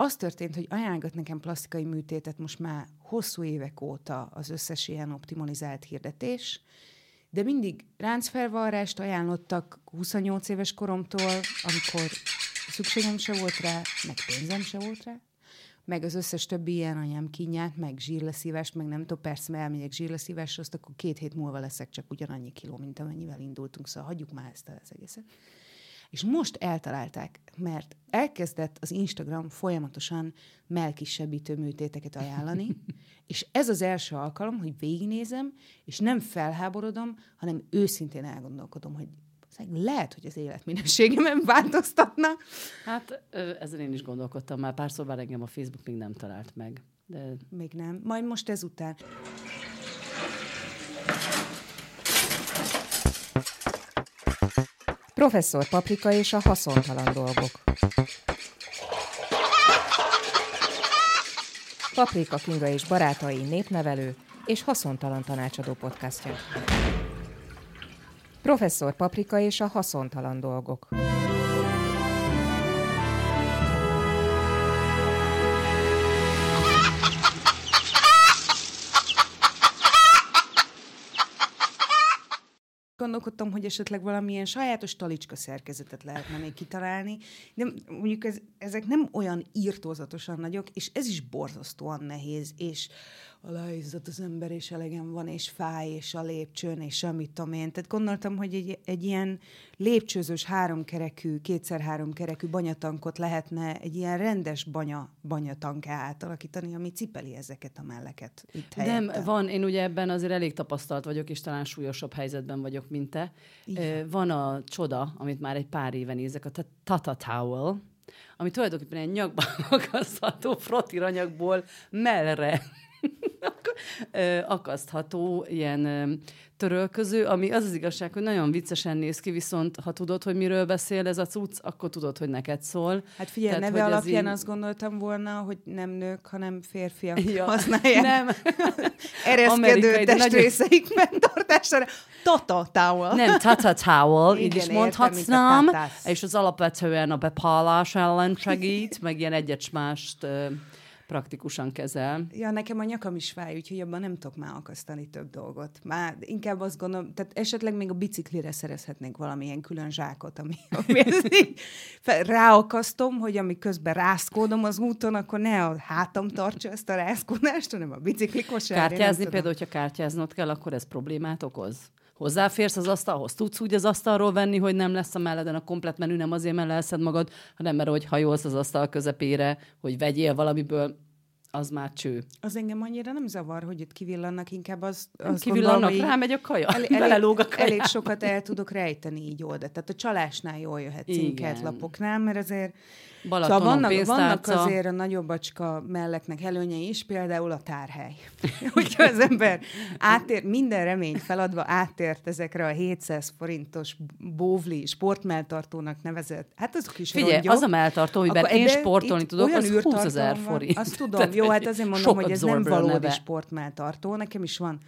az történt, hogy ajánlgat nekem plastikai műtétet most már hosszú évek óta az összes ilyen optimalizált hirdetés, de mindig ráncfelvarrást ajánlottak 28 éves koromtól, amikor szükségem se volt rá, meg pénzem se volt rá, meg az összes többi ilyen anyám kinyát, meg zsírleszívást, meg nem tudom, persze, mert elmegyek zsírleszívásra, azt akkor két hét múlva leszek csak ugyanannyi kiló, mint amennyivel indultunk, szóval hagyjuk már ezt az egészet. És most eltalálták, mert elkezdett az Instagram folyamatosan melkisebbítő műtéteket ajánlani, és ez az első alkalom, hogy végignézem, és nem felháborodom, hanem őszintén elgondolkodom, hogy lehet, hogy az életminőségemen változtatna. Hát ezzel én is gondolkodtam már. Párszor bár engem a Facebook még nem talált meg. De... Még nem. Majd most ezután. Professzor Paprika és a haszontalan dolgok. Paprika Kinga és barátai népnevelő és haszontalan tanácsadó podcastja. Professzor Paprika és a haszontalan dolgok. Gondolkodtam, hogy esetleg valamilyen sajátos talicska szerkezetet lehetne még kitalálni, de mondjuk ez, ezek nem olyan írtózatosan nagyok, és ez is borzasztóan nehéz, és aláizzadt az ember, és elegem van, és fáj, és a lépcsőn, és amit tudom én. Tehát gondoltam, hogy egy, egy ilyen lépcsőzős háromkerekű, kétszer kerekű banyatankot lehetne egy ilyen rendes banya, banyatanká átalakítani, ami cipeli ezeket a melleket itt helyette. Nem, van, én ugye ebben azért elég tapasztalt vagyok, és talán súlyosabb helyzetben vagyok, mint te. Igen. Van a csoda, amit már egy pár éve nézek, a Tata Towel, ami tulajdonképpen egy nyakban akasztható frottiranyagból mellre akasztható ilyen törölköző, ami az az igazság, hogy nagyon viccesen néz ki, viszont ha tudod, hogy miről beszél ez a cucc, akkor tudod, hogy neked szól. Hát figyelj, Tehát, neve alapján így... azt gondoltam volna, hogy nem nők, hanem férfiak ja, használják. Nem. Ereszkedő testrészeik nagyon... megtartására. Tata towel. Nem, tata towel, így is mondhatnám, és az alapvetően a bepálás ellen segít, meg ilyen egyet mást praktikusan kezel. Ja, nekem a nyakam is fáj, úgyhogy abban nem tudok már akasztani több dolgot. Már inkább azt gondolom, tehát esetleg még a biciklire szerezhetnénk valamilyen külön zsákot, ami, ami így ráakasztom, hogy ami közben rászkódom az úton, akkor ne a hátam tartsa ezt a rászkódást, hanem a bicikli kosár. Kártyázni például, hogyha kártyáznod kell, akkor ez problémát okoz? Hozzáférsz az asztalhoz, tudsz úgy az asztalról venni, hogy nem lesz a melleden a komplet menü, nem azért, mert leszed magad, hanem mert hogy hajolsz az asztal közepére, hogy vegyél valamiből, az már cső. Az engem annyira nem zavar, hogy itt kivillannak, inkább az, az kivillannak, gondolom, rámegy a kaja, el, elég, a. Elég sokat el tudok rejteni így oldalt. Tehát a csalásnál jól jöhet cinkelt lapoknál, mert azért Balatonon szóval vannak, vannak azért a nagyobbacska melleknek előnyei is, például a tárhely. Hogyha az ember átér, minden remény feladva átért ezekre a 700 forintos bóvli sportmeltartónak nevezett, hát azok is Figyelj, rongyok, az a melltartó, amiben én sportolni tudok, az 20 ezer forint. Azt tudom, jó, hát azért mondom, hogy ez nem valódi neve. sportmeltartó, nekem is van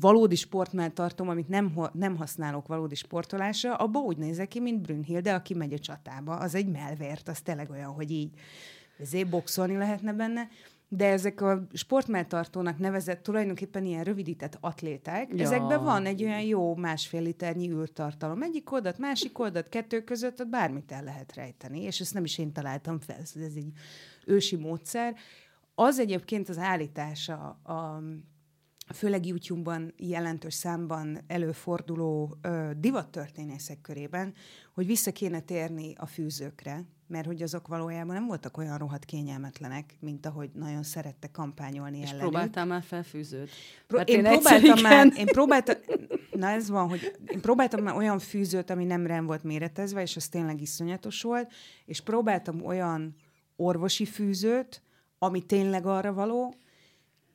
valódi sportmeltartom, amit nem, nem használok valódi sportolásra, abba úgy nézek ki, mint Brünnhilde, aki megy a csatába. Az egy melvért, az tényleg olyan, hogy így ezért boxolni lehetne benne, de ezek a sportmeltartónak nevezett tulajdonképpen ilyen rövidített atléták, ja. ezekben van egy olyan jó másfél liternyi űrtartalom. Egyik oldat, másik oldat, kettő között ott bármit el lehet rejteni, és ezt nem is én találtam fel, ez egy ősi módszer. Az egyébként az állítása a főleg YouTube-ban jelentős számban előforduló ö, divattörténészek körében, hogy vissza kéne térni a fűzőkre, mert hogy azok valójában nem voltak olyan rohadt kényelmetlenek, mint ahogy nagyon szerette kampányolni És ellenük. próbáltál már fel fűzőt? Pro- én, én próbáltam már, én próbáltam, na ez van, hogy én próbáltam már olyan fűzőt, ami nem rem volt méretezve, és az tényleg iszonyatos volt, és próbáltam olyan orvosi fűzőt, ami tényleg arra való,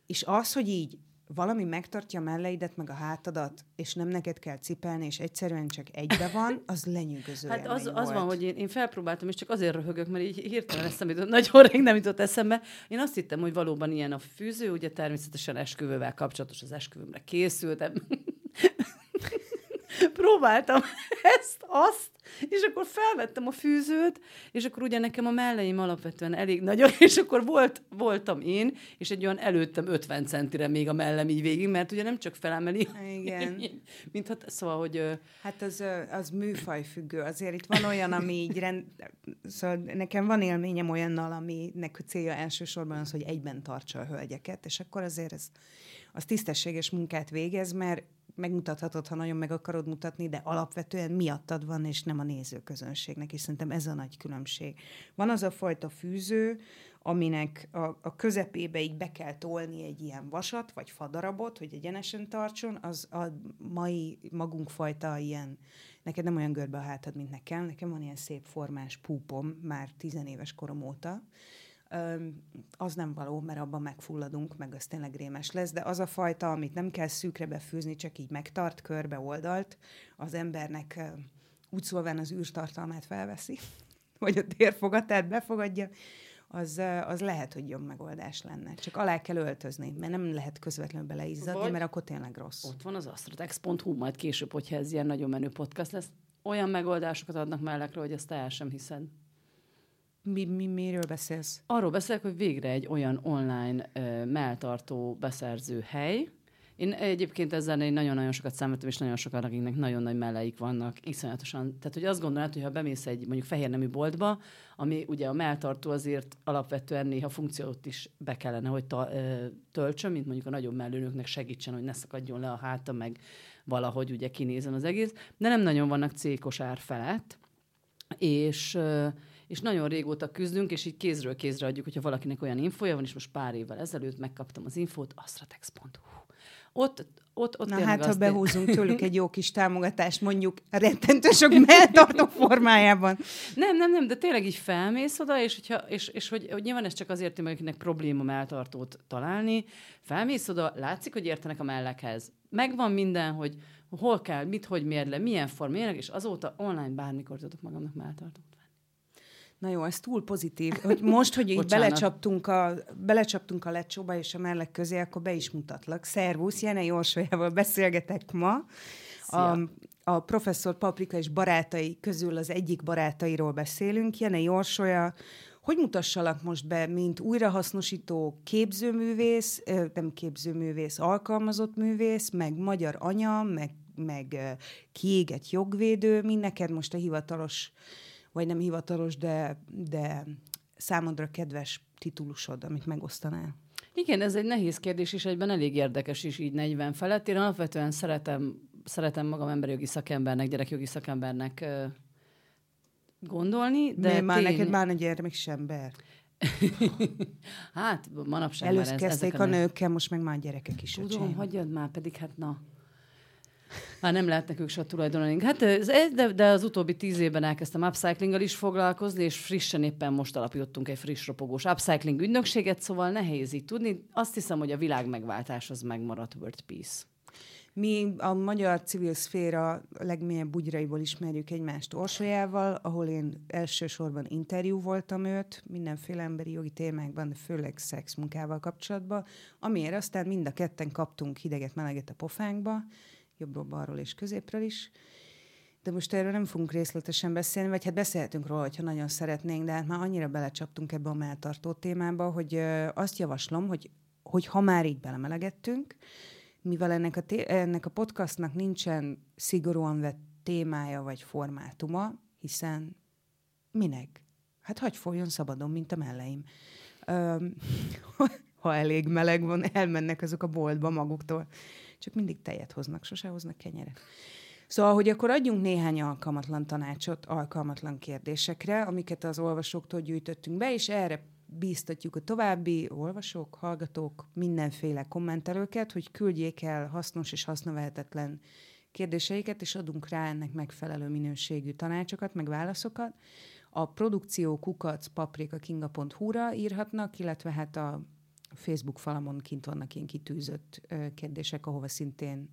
és az, hogy így valami megtartja a melleidet, meg a hátadat, és nem neked kell cipelni, és egyszerűen csak egybe van, az lenyűgöző Hát az, az volt. van, hogy én, én felpróbáltam, és csak azért röhögök, mert így hirtelen eszembe jutott, nagyon rég nem jutott eszembe. Én azt hittem, hogy valóban ilyen a fűző, ugye természetesen esküvővel kapcsolatos az esküvőmre készültem. Próbáltam ezt, azt, és akkor felvettem a fűzőt, és akkor ugye nekem a melleim alapvetően elég nagyok, és akkor volt, voltam én, és egy olyan előttem 50 centire még a mellem így végig, mert ugye nem csak felemeli. Igen. Mint hát, szóval, hogy... Hát az, az műfaj függő. Azért itt van olyan, ami így rend... Szóval nekem van élményem olyannal, aminek a célja elsősorban az, hogy egyben tartsa a hölgyeket, és akkor azért ez, az tisztességes munkát végez, mert megmutathatod, ha nagyon meg akarod mutatni, de alapvetően miattad van, és nem a nézőközönségnek, és szerintem ez a nagy különbség. Van az a fajta fűző, aminek a, a közepébe így be kell tolni egy ilyen vasat, vagy fadarabot, hogy egyenesen tartson, az a mai magunkfajta ilyen, neked nem olyan görbe a hátad, mint nekem, nekem van ilyen szép formás púpom már tizenéves korom óta, az nem való, mert abban megfulladunk, meg az tényleg rémes lesz, de az a fajta, amit nem kell szűkre befűzni, csak így megtart, körbe oldalt, az embernek úgy szólván az űrtartalmát felveszi, vagy a térfogatát befogadja, az, az lehet, hogy jobb megoldás lenne. Csak alá kell öltözni, mert nem lehet közvetlenül beleizzadni, Vagy mert akkor tényleg rossz. Ott van az astratex.hu, majd később, hogyha ez ilyen nagyon menő podcast lesz, olyan megoldásokat adnak mellekre, hogy ezt el sem hiszed. Mi, mi, miről beszélsz? Arról beszélek, hogy végre egy olyan online uh, melltartó beszerző hely, én egyébként ezzel én nagyon-nagyon sokat számítom, és nagyon sokan, akiknek nagyon nagy melleik vannak, iszonyatosan. Tehát, hogy azt gondolod, hogy ha bemész egy mondjuk fehér nemű boltba, ami ugye a melltartó azért alapvetően néha funkciót is be kellene, hogy ta, töltsön, mint mondjuk a nagyobb mellőnöknek segítsen, hogy ne szakadjon le a háta, meg valahogy ugye kinézen az egész. De nem nagyon vannak cékos ár felett, és és nagyon régóta küzdünk, és így kézről kézre adjuk, hogyha valakinek olyan infója van, és most pár évvel ezelőtt megkaptam az infót, astratex.hu. Ott, ott, ott Na hát, ha behúzunk tőlük egy jó kis támogatást, mondjuk rettentő sok melltartó formájában. Nem, nem, nem, de tényleg így felmész oda, és, hogyha, és, és hogy, hogy nyilván ez csak azért, hogy akinek probléma melltartót találni, felmész oda, látszik, hogy értenek a mellekhez. Megvan minden, hogy hol kell, mit, hogy mérle, milyen formálják, és azóta online bármikor tudok magamnak melltartót. Na jó, ez túl pozitív. Hogy most, hogy így belecsaptunk a, belecsaptunk a lecsóba és a mellek közé, akkor be is mutatlak. Szervusz, Jene Jósolyával beszélgetek ma. A, a professzor Paprika és barátai közül az egyik barátairól beszélünk. Jene Jósolya, hogy mutassalak most be, mint újrahasznosító képzőművész, nem képzőművész, alkalmazott művész, meg magyar anya, meg, meg kiégett jogvédő, mi neked most a hivatalos vagy nem hivatalos, de, de számodra kedves titulusod, amit megosztanál? Igen, ez egy nehéz kérdés, és egyben elég érdekes is így 40 felett. Én alapvetően szeretem, szeretem magam emberi jogi szakembernek, gyerekjogi szakembernek gondolni, de Mi, már tény... neked már egy gyermek ember. hát, manapság Először már ez, kezdték a, a nőkkel, most meg már gyerekek is. Tudom, hagyjad már, pedig hát na. Már nem lehetnek ők se a tulajdonolni. Hát de, de az utóbbi tíz évben elkezdtem upcyclinggal is foglalkozni, és frissen éppen most alapítottunk egy friss ropogós upcycling ügynökséget, szóval nehéz így tudni. Azt hiszem, hogy a világ megváltás az megmaradt World Peace. Mi a magyar civil szféra legmélyebb bugyraiból ismerjük egymást Orsolyával, ahol én elsősorban interjú voltam őt, mindenféle emberi jogi témákban, de főleg szexmunkával kapcsolatban, amiért aztán mind a ketten kaptunk hideget, meleget a pofánkba, jobbról, balról és középről is. De most erről nem fogunk részletesen beszélni, vagy hát beszélhetünk róla, hogyha nagyon szeretnénk, de hát már annyira belecsaptunk ebbe a melltartó témába, hogy azt javaslom, hogy, hogy ha már így belemelegettünk, mivel ennek a, té- ennek a podcastnak nincsen szigorúan vett témája vagy formátuma, hiszen minek? Hát hagy folyjon szabadon, mint a melleim. Öm, ha elég meleg van, elmennek azok a boltba maguktól csak mindig tejet hoznak, sose hoznak kenyeret. Szóval, hogy akkor adjunk néhány alkalmatlan tanácsot alkalmatlan kérdésekre, amiket az olvasóktól gyűjtöttünk be, és erre bíztatjuk a további olvasók, hallgatók, mindenféle kommentelőket, hogy küldjék el hasznos és hasznavehetetlen kérdéseiket, és adunk rá ennek megfelelő minőségű tanácsokat, meg válaszokat. A produkció kukac paprikakinga.hu-ra írhatnak, illetve hát a Facebook falamon kint vannak ilyen kitűzött kérdések, ahova szintén,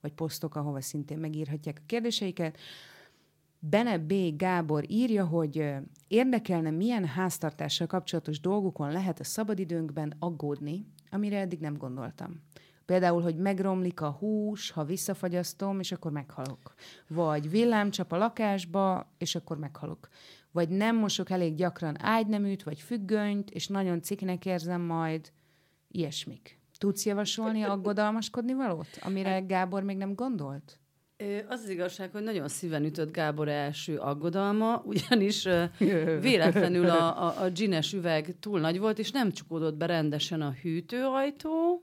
vagy posztok, ahova szintén megírhatják a kérdéseiket. Bene B. Gábor írja, hogy érdekelne, milyen háztartással kapcsolatos dolgokon lehet a szabadidőnkben aggódni, amire eddig nem gondoltam. Például, hogy megromlik a hús, ha visszafagyasztom, és akkor meghalok. Vagy villámcsap a lakásba, és akkor meghalok. Vagy nem mosok elég gyakran ágyneműt, vagy függönyt, és nagyon cikinek érzem majd ilyesmik. Tudsz javasolni aggodalmaskodni valót, amire Gábor még nem gondolt? Az az igazság, hogy nagyon szíven ütött Gábor első aggodalma, ugyanis véletlenül a, a, a gines üveg túl nagy volt, és nem csukódott be rendesen a hűtőajtó,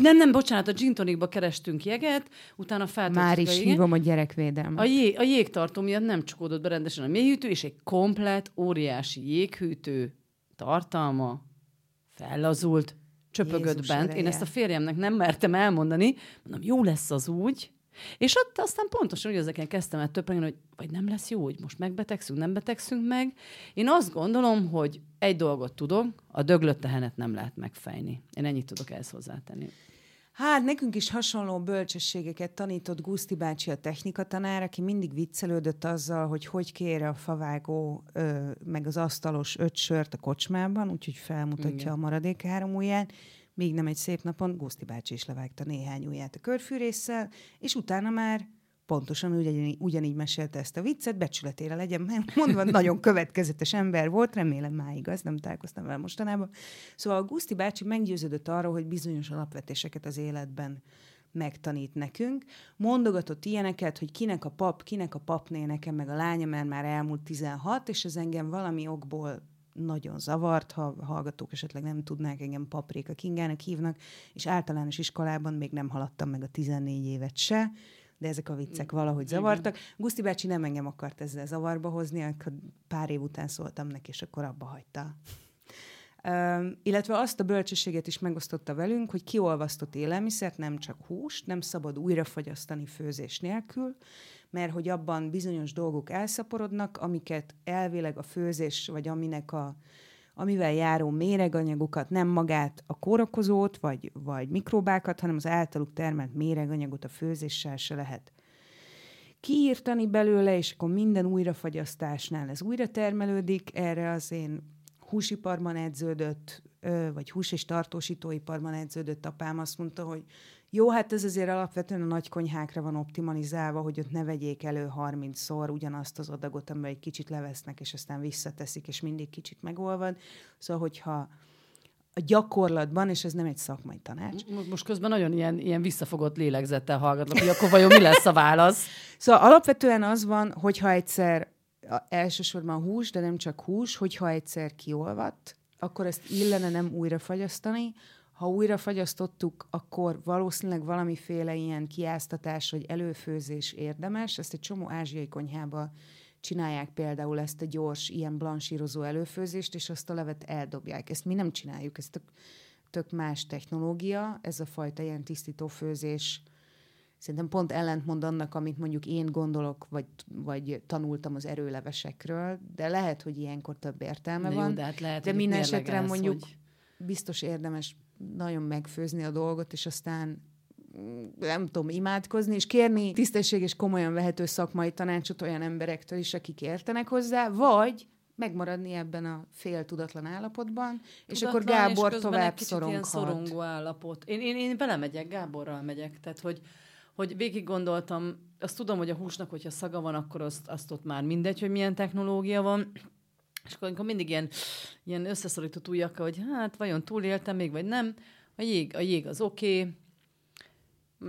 nem, nem, bocsánat, a gin tonicba kerestünk jeget, utána feltöltjük Már is a hívom a gyerekvédelmet. A, jég, a jégtartó miatt nem csukódott be rendesen a mélyhűtő, és egy komplet, óriási jéghűtő tartalma fellazult, csöpögött Jézus bent. Ereje. Én ezt a férjemnek nem mertem elmondani, mondom, jó lesz az úgy, és ott aztán pontosan úgy ezeken kezdtem el töprengeni, hogy vagy nem lesz jó, hogy most megbetegszünk, nem betegszünk meg. Én azt gondolom, hogy egy dolgot tudok, a döglött tehenet nem lehet megfejni. Én ennyit tudok ehhez hozzátenni. Hát nekünk is hasonló bölcsességeket tanított Guszti bácsi a technika tanár, aki mindig viccelődött azzal, hogy hogy kér a favágó ö, meg az asztalos öt sört a kocsmában, úgyhogy felmutatja Igen. a maradék három ujját. Még nem egy szép napon Guszti bácsi is levágta néhány ujját a körfűrésszel, és utána már pontosan ugyanígy, ugyanígy mesélte ezt a viccet, becsületére legyen, mert mondva nagyon következetes ember volt, remélem már igaz, nem találkoztam vele mostanában. Szóval Guszti bácsi meggyőződött arról, hogy bizonyos alapvetéseket az életben megtanít nekünk. Mondogatott ilyeneket, hogy kinek a pap, kinek a papné nekem, meg a lánya, mert már elmúlt 16, és ez engem valami okból nagyon zavart, ha hallgatók esetleg nem tudnák, engem Paprika Kingának hívnak, és általános iskolában még nem haladtam meg a 14 évet se, de ezek a viccek valahogy zavartak. Guszti bácsi nem engem akart ezzel zavarba hozni, akkor pár év után szóltam neki, és akkor abba hagyta. Illetve azt a bölcsességet is megosztotta velünk, hogy kiolvasztott élelmiszert, nem csak húst, nem szabad újrafagyasztani főzés nélkül, mert hogy abban bizonyos dolgok elszaporodnak, amiket elvileg a főzés, vagy aminek a, amivel járó méreganyagokat, nem magát a kórokozót, vagy, vagy mikrobákat, hanem az általuk termelt méreganyagot a főzéssel se lehet kiírtani belőle, és akkor minden újrafagyasztásnál ez újra termelődik. Erre az én húsiparban edződött, vagy hús- és tartósítóiparban edződött apám azt mondta, hogy jó, hát ez azért alapvetően a nagy konyhákra van optimalizálva, hogy ott ne vegyék elő 30-szor ugyanazt az adagot, amiben egy kicsit levesznek, és aztán visszateszik, és mindig kicsit megolvad. Szóval, hogyha a gyakorlatban, és ez nem egy szakmai tanács. Most közben nagyon ilyen, ilyen visszafogott lélegzettel hallgatlak, hogy akkor vajon mi lesz a válasz? Szóval alapvetően az van, hogyha egyszer elsősorban hús, de nem csak hús, hogyha egyszer kiolvadt, akkor ezt illene nem újra fagyasztani, ha újra fagyasztottuk, akkor valószínűleg valamiféle ilyen kiáztatás vagy előfőzés érdemes. Ezt egy csomó ázsiai konyhába csinálják például ezt a gyors, ilyen blansírozó előfőzést, és azt a levet eldobják. Ezt mi nem csináljuk, ez tök, tök más technológia, ez a fajta ilyen tisztító főzés szerintem pont ellentmond annak, amit mondjuk én gondolok, vagy, vagy tanultam az erőlevesekről, de lehet, hogy ilyenkor több értelme de van. Jó, de hát lehet, de minden esetre mondjuk hogy... biztos érdemes nagyon megfőzni a dolgot, és aztán mm, nem tudom, imádkozni, és kérni tisztesség és komolyan vehető szakmai tanácsot olyan emberektől is, akik értenek hozzá, vagy megmaradni ebben a fél tudatlan állapotban, tudatlan, és akkor Gábor és tovább egy szoronghat. Ilyen szorongó állapot. Én, én, én belemegyek, Gáborral megyek, tehát hogy, hogy végig gondoltam, azt tudom, hogy a húsnak, hogyha szaga van, akkor azt, azt ott már mindegy, hogy milyen technológia van, és akkor mindig ilyen, ilyen összeszorított ujjakkal, hogy hát vajon túléltem még, vagy nem. A jég, a jég az oké, okay.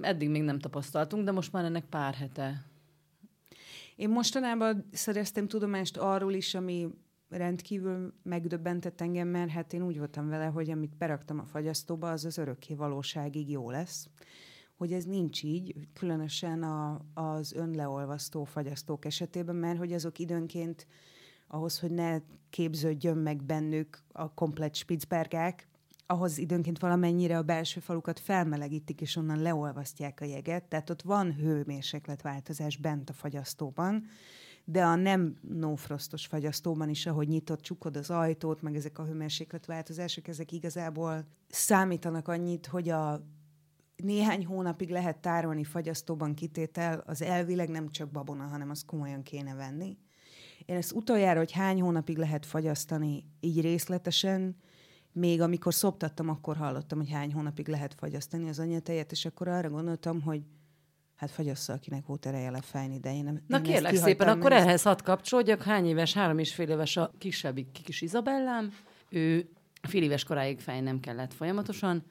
eddig még nem tapasztaltunk, de most már ennek pár hete. Én mostanában szereztem tudomást arról is, ami rendkívül megdöbbentett engem, mert hát én úgy voltam vele, hogy amit beraktam a fagyasztóba, az az örökké valóságig jó lesz. Hogy ez nincs így, különösen a, az önleolvasztó fagyasztók esetében, mert hogy azok időnként ahhoz, hogy ne képződjön meg bennük a komplet spitzbergák, ahhoz időnként valamennyire a belső falukat felmelegítik, és onnan leolvasztják a jeget, tehát ott van hőmérsékletváltozás bent a fagyasztóban, de a nem no-frostos fagyasztóban is, ahogy nyitott, csukod az ajtót, meg ezek a hőmérsékletváltozások, ezek igazából számítanak annyit, hogy a néhány hónapig lehet tárolni fagyasztóban kitétel, az elvileg nem csak babona, hanem azt komolyan kéne venni. Én ezt utoljára, hogy hány hónapig lehet fagyasztani így részletesen, még amikor szoptattam, akkor hallottam, hogy hány hónapig lehet fagyasztani az anyatejet, és akkor arra gondoltam, hogy hát fagyassza, akinek volt ereje lefejni, de én nem. Na én kérlek szépen, akkor ezt... ehhez hadd kapcsolódjak. Hány éves, három és fél éves a kisebbik kis Izabellám. Ő fél éves koráig fej nem kellett folyamatosan,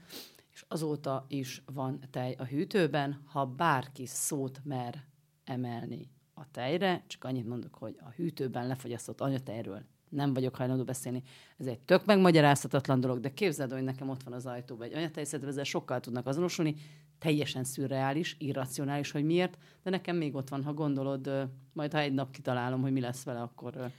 és azóta is van tej a hűtőben. Ha bárki szót mer emelni a tejre, csak annyit mondok, hogy a hűtőben lefogyasztott anyatejről nem vagyok hajlandó beszélni. Ez egy tök megmagyarázhatatlan dolog, de képzeld, hogy nekem ott van az ajtóban egy anyatejszedve, ezzel sokkal tudnak azonosulni, teljesen szürreális, irracionális, hogy miért, de nekem még ott van, ha gondolod, majd ha egy nap kitalálom, hogy mi lesz vele, akkor...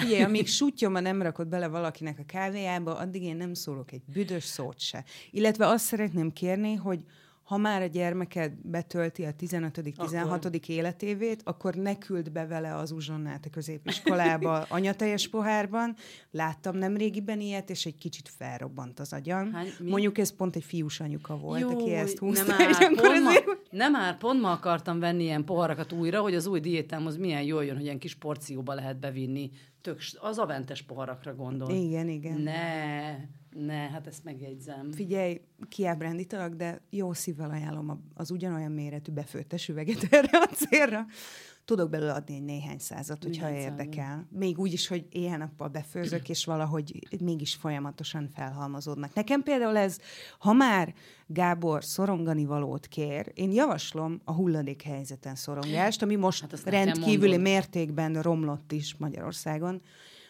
Figyelj, amíg sutyoma nem rakod bele valakinek a kávéjába, addig én nem szólok egy büdös szót se. Illetve azt szeretném kérni, hogy ha már a gyermeked betölti a 15.-16. Akkor... életévét, akkor ne küld be vele az uzsonnát a középiskolába anyateljes pohárban. Láttam nem régiben ilyet, és egy kicsit felrobbant az agyam. Hány, Mondjuk ez pont egy fiús anyuka volt, Jó, aki ezt húzta. Nem már, pont ma, nem már, pont ma akartam venni ilyen poharakat újra, hogy az új diétámhoz milyen jól jön, hogy ilyen kis porcióba lehet bevinni. Tök, az aventes poharakra gondol. Igen, igen. Ne, ne, hát ezt megjegyzem. Figyelj, kiábrándítalak, de jó szívvel ajánlom az ugyanolyan méretű befőttes üveget erre a célra. Tudok belőle adni egy néhány százat, hogyha néhány érdekel. Százat. Még úgy is, hogy éjjel-nappal befőzök, és valahogy mégis folyamatosan felhalmozódnak. Nekem például ez, ha már Gábor szorongani valót kér, én javaslom a hulladék helyzeten szorongást, ami most hát rendkívüli mértékben romlott is Magyarországon.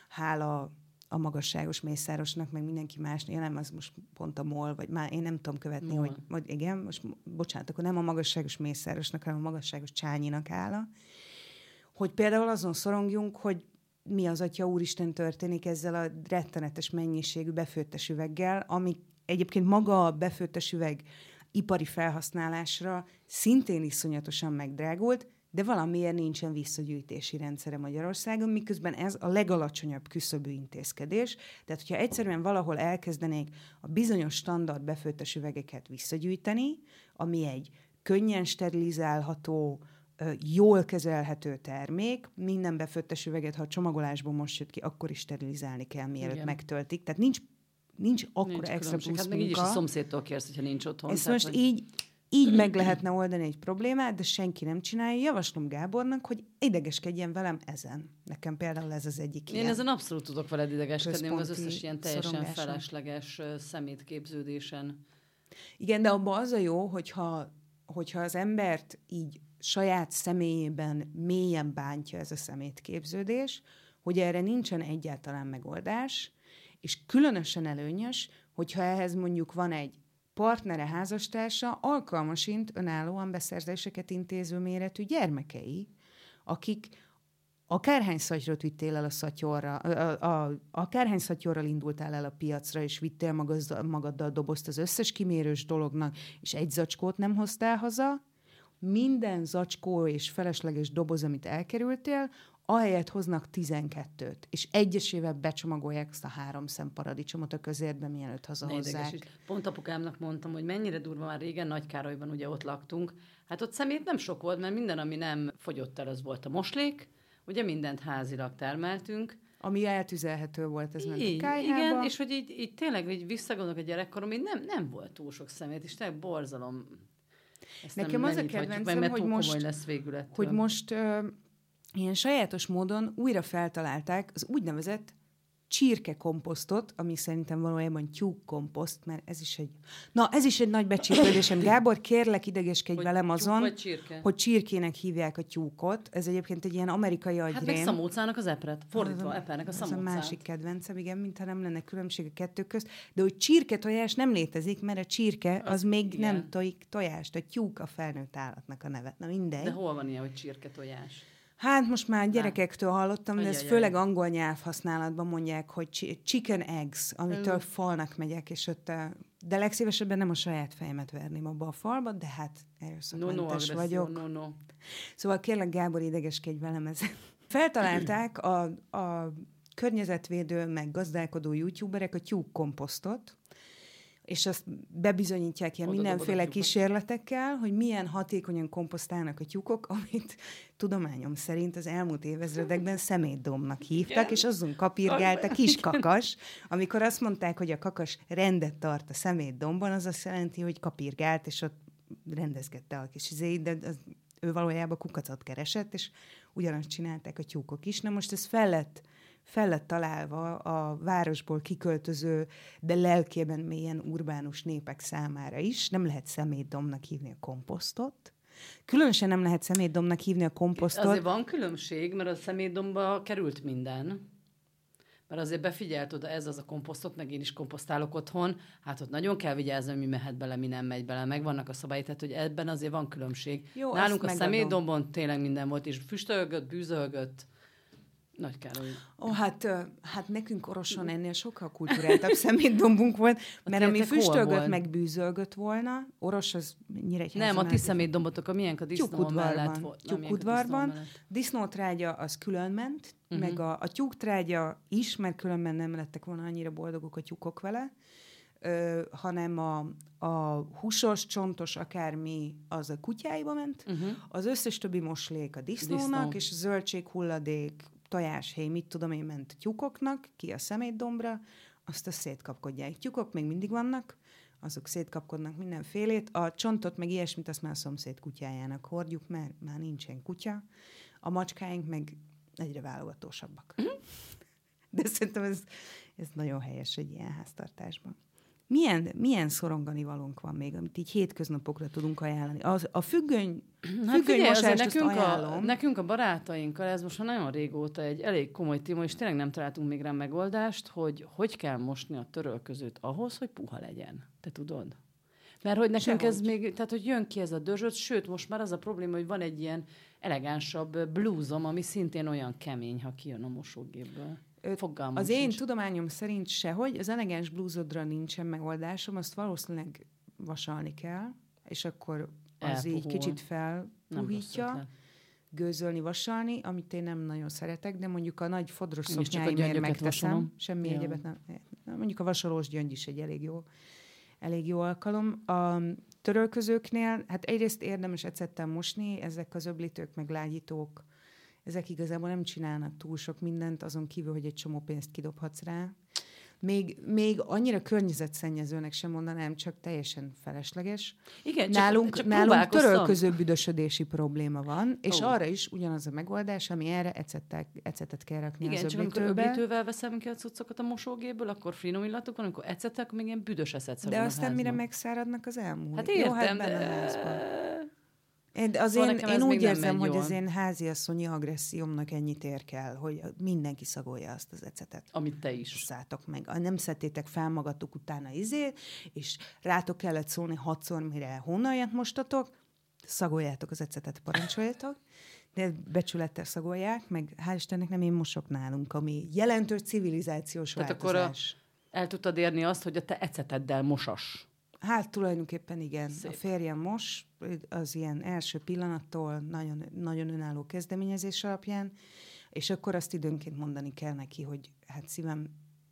Hála a magasságos mészárosnak, meg mindenki más, én nem, az most pont a MOL, vagy már én nem tudom követni, MOL. hogy, hogy igen, most bocsánat, akkor nem a magasságos mészárosnak, hanem a magasságos csányinak áll. Hogy például azon szorongjunk, hogy mi az Atya Úristen történik ezzel a rettenetes mennyiségű befőttes üveggel, ami egyébként maga a befőttes üveg ipari felhasználásra szintén iszonyatosan megdrágult, de valamiért nincsen visszagyűjtési rendszere Magyarországon, miközben ez a legalacsonyabb küszöbű intézkedés. Tehát, hogyha egyszerűen valahol elkezdenék a bizonyos standard befőttes üvegeket visszagyűjteni, ami egy könnyen sterilizálható, jól kezelhető termék, minden befőttes üveget, ha a csomagolásból most jött ki, akkor is sterilizálni kell, mielőtt Igen. megtöltik. Tehát nincs nincs akkora nincs extra plusz Hát meg így is a szomszédtól kérsz, hogyha nincs otthon. Ezt most hogy... így így meg lehetne oldani egy problémát, de senki nem csinálja. Javaslom Gábornak, hogy idegeskedjen velem ezen. Nekem például ez az egyik Én ilyen. ezen abszolút tudok veled idegeskedni, az összes ilyen teljesen szorongáson. felesleges szemétképződésen. Igen, de abban az a jó, hogyha, hogyha az embert így saját személyében mélyen bántja ez a szemétképződés, hogy erre nincsen egyáltalán megoldás, és különösen előnyös, hogyha ehhez mondjuk van egy partnere, házastársa alkalmasint önállóan beszerzéseket intéző méretű gyermekei, akik akárhány szatyrot vittél el a szatyorra, a, a, akárhány szatyorral indultál el a piacra, és vittél magad, magaddal dobozt az összes kimérős dolognak, és egy zacskót nem hoztál haza, minden zacskó és felesleges doboz, amit elkerültél, ahelyett hoznak 12-t, és egyesével becsomagolják ezt a három szem paradicsomot a közértbe, mielőtt hazahozzák. Pont apukámnak mondtam, hogy mennyire durva már régen Nagykárolyban ugye ott laktunk. Hát ott szemét nem sok volt, mert minden, ami nem fogyott el, az volt a moslék, ugye mindent házilag termeltünk, ami eltüzelhető volt, ez ment a. Igen, és hogy így, így tényleg így visszagondolok a gyerekkorom, így nem, nem volt túl sok szemét, és tényleg borzalom. Ezt Nekem az a kedvencem, meg, hogy most, lesz végül hogy most ilyen sajátos módon újra feltalálták az úgynevezett csirkekomposztot, ami szerintem valójában tyúkkomposzt, mert ez is egy... Na, ez is egy nagy becsípődésem. Gábor, kérlek idegeskedj hogy velem azon, csirke? hogy csirkének hívják a tyúkot. Ez egyébként egy ilyen amerikai agyrém. Hát meg szamócának az epret. Fordítva, epernek a szamócát. Ez a másik kedvencem, igen, mintha nem lenne különbség a kettő közt. De hogy csirke tojás nem létezik, mert a csirke az, az még igen. nem tojik tojást. A tyúk a felnőtt állatnak a neve. Na mindegy. De hol van ilyen, hogy csirke tojás? Hát most már gyerekektől hallottam, de ez főleg angol nyelv használatban mondják, hogy chicken eggs, amitől falnak megyek, és ott, de legszívesebben nem a saját fejemet verném abba a falba, de hát erőszakmentes no, no, vagyok. No, no. Szóval kérlek, Gábor, idegeskedj velem ezen. Feltalálták a, a környezetvédő, meg gazdálkodó youtuberek a tyúk komposztot, és azt bebizonyítják ilyen Oda mindenféle kísérletekkel, hogy milyen hatékonyan komposztálnak a tyúkok, amit tudományom szerint az elmúlt évezredekben szemétdomnak hívtak, Igen. és azon kapirgált a kis kakas. Amikor azt mondták, hogy a kakas rendet tart a szemétdomban, az azt jelenti, hogy kapirgált, és ott rendezgette a kis izéit, de az, ő valójában kukacot keresett, és ugyanazt csinálták a tyúkok is. Na most ez fel lett fel lett találva a városból kiköltöző, de lelkében mélyen urbánus népek számára is. Nem lehet szemétdomnak hívni a komposztot. Különösen nem lehet szemétdomnak hívni a komposztot. Azért van különbség, mert a szemétdomba került minden. Mert azért befigyelt oda, ez az a komposztot, meg én is komposztálok otthon, hát ott nagyon kell vigyázni, mi mehet bele, mi nem megy bele, meg vannak a szabályok, tehát hogy ebben azért van különbség. Jó, Nálunk a szemétdombon tényleg minden volt, és füstölgött, bűzölgött, nagy Károly. Ó, hát, hát nekünk Oroson ennél sokkal kulturáltabb szemétdombunk volt, mert ami füstölgött, meg bűzölgött volna, Oros az nyire egy Nem, a ti szemétdombotok a milyen a disznó mellett volt. Tyúkudvarban. Disznótrágya az külön ment, uh-huh. meg a, a tyúktrágya is, mert különben nem lettek volna annyira boldogok a tyúkok vele, ö, hanem a, a húsos, csontos, akármi, az a kutyáiba ment, uh-huh. az összes többi moslék a disznónak, Disznó. és a zöldség hulladék, tojáshéj, mit tudom én, ment tyúkoknak, ki a szemétdombra, azt a szétkapkodják. Tyúkok még mindig vannak, azok szétkapkodnak mindenfélét. A csontot, meg ilyesmit, azt már a szomszéd kutyájának hordjuk, mert már nincsen kutya. A macskáink meg egyre válogatósabbak. Mhm. De szerintem ez, ez nagyon helyes egy ilyen háztartásban. Milyen, milyen szorongani valónk van még, amit így hétköznapokra tudunk ajánlani? Az, a függöny, hát függöny figyelj, nekünk a, nekünk a barátainkkal, ez most már nagyon régóta egy elég komoly téma, és tényleg nem találtunk még rá megoldást, hogy hogy kell mosni a törölközőt ahhoz, hogy puha legyen. Te tudod? Mert hogy nekünk Sehogy. ez még, tehát hogy jön ki ez a dörzsöt, sőt, most már az a probléma, hogy van egy ilyen elegánsabb blúzom, ami szintén olyan kemény, ha kijön a mosógépből. Fogalmam Az sincs. én tudományom szerint sehogy, az elegáns blúzodra nincsen megoldásom, azt valószínűleg vasalni kell, és akkor az Elpuhul. így kicsit felpuhítja, gőzölni, vasalni, amit én nem nagyon szeretek, de mondjuk a nagy fodros szoknyáimért megteszem, vasalom. semmi ja. egyebet nem. Mondjuk a vasalós gyöngy is egy elég jó, elég jó alkalom. A törölközőknél, hát egyrészt érdemes ecettel mosni, ezek az öblítők, meg lágyítók, ezek igazából nem csinálnak túl sok mindent, azon kívül, hogy egy csomó pénzt kidobhatsz rá. Még, még annyira környezetszennyezőnek sem mondanám, csak teljesen felesleges. Igen, csak, nálunk, csak nálunk törölköző büdösödési probléma van, és oh. arra is ugyanaz a megoldás, ami erre ecetet, ecetet kell rakni Igen, az csak amikor öblítővel veszem ki a cuccokat a mosógéből, akkor finom illatok van, amikor ecetek, akkor még ilyen büdös ecet De aztán mire megszáradnak az elmúlt. Hát értem, Jó, hát de... Én, az szóval én, én úgy érzem, hogy jól. az én háziasszonyi agressziómnak ennyit ér kell, hogy mindenki szagolja azt az ecetet. Amit te is. Szálltok meg. Nem szedtétek fel magatok utána izé, és rátok kellett szólni hatszor, mire honnalját mostatok, szagoljátok az ecetet, parancsoljatok. De becsülettel szagolják, meg hál' Istennek nem én mosok nálunk, ami jelentős civilizációs Tehát változás. akkor a, el tudtad érni azt, hogy a te eceteddel mosas. Hát tulajdonképpen igen. Szép. A férjem most, az ilyen első pillanattól nagyon, nagyon önálló kezdeményezés alapján, és akkor azt időnként mondani kell neki, hogy hát szívem,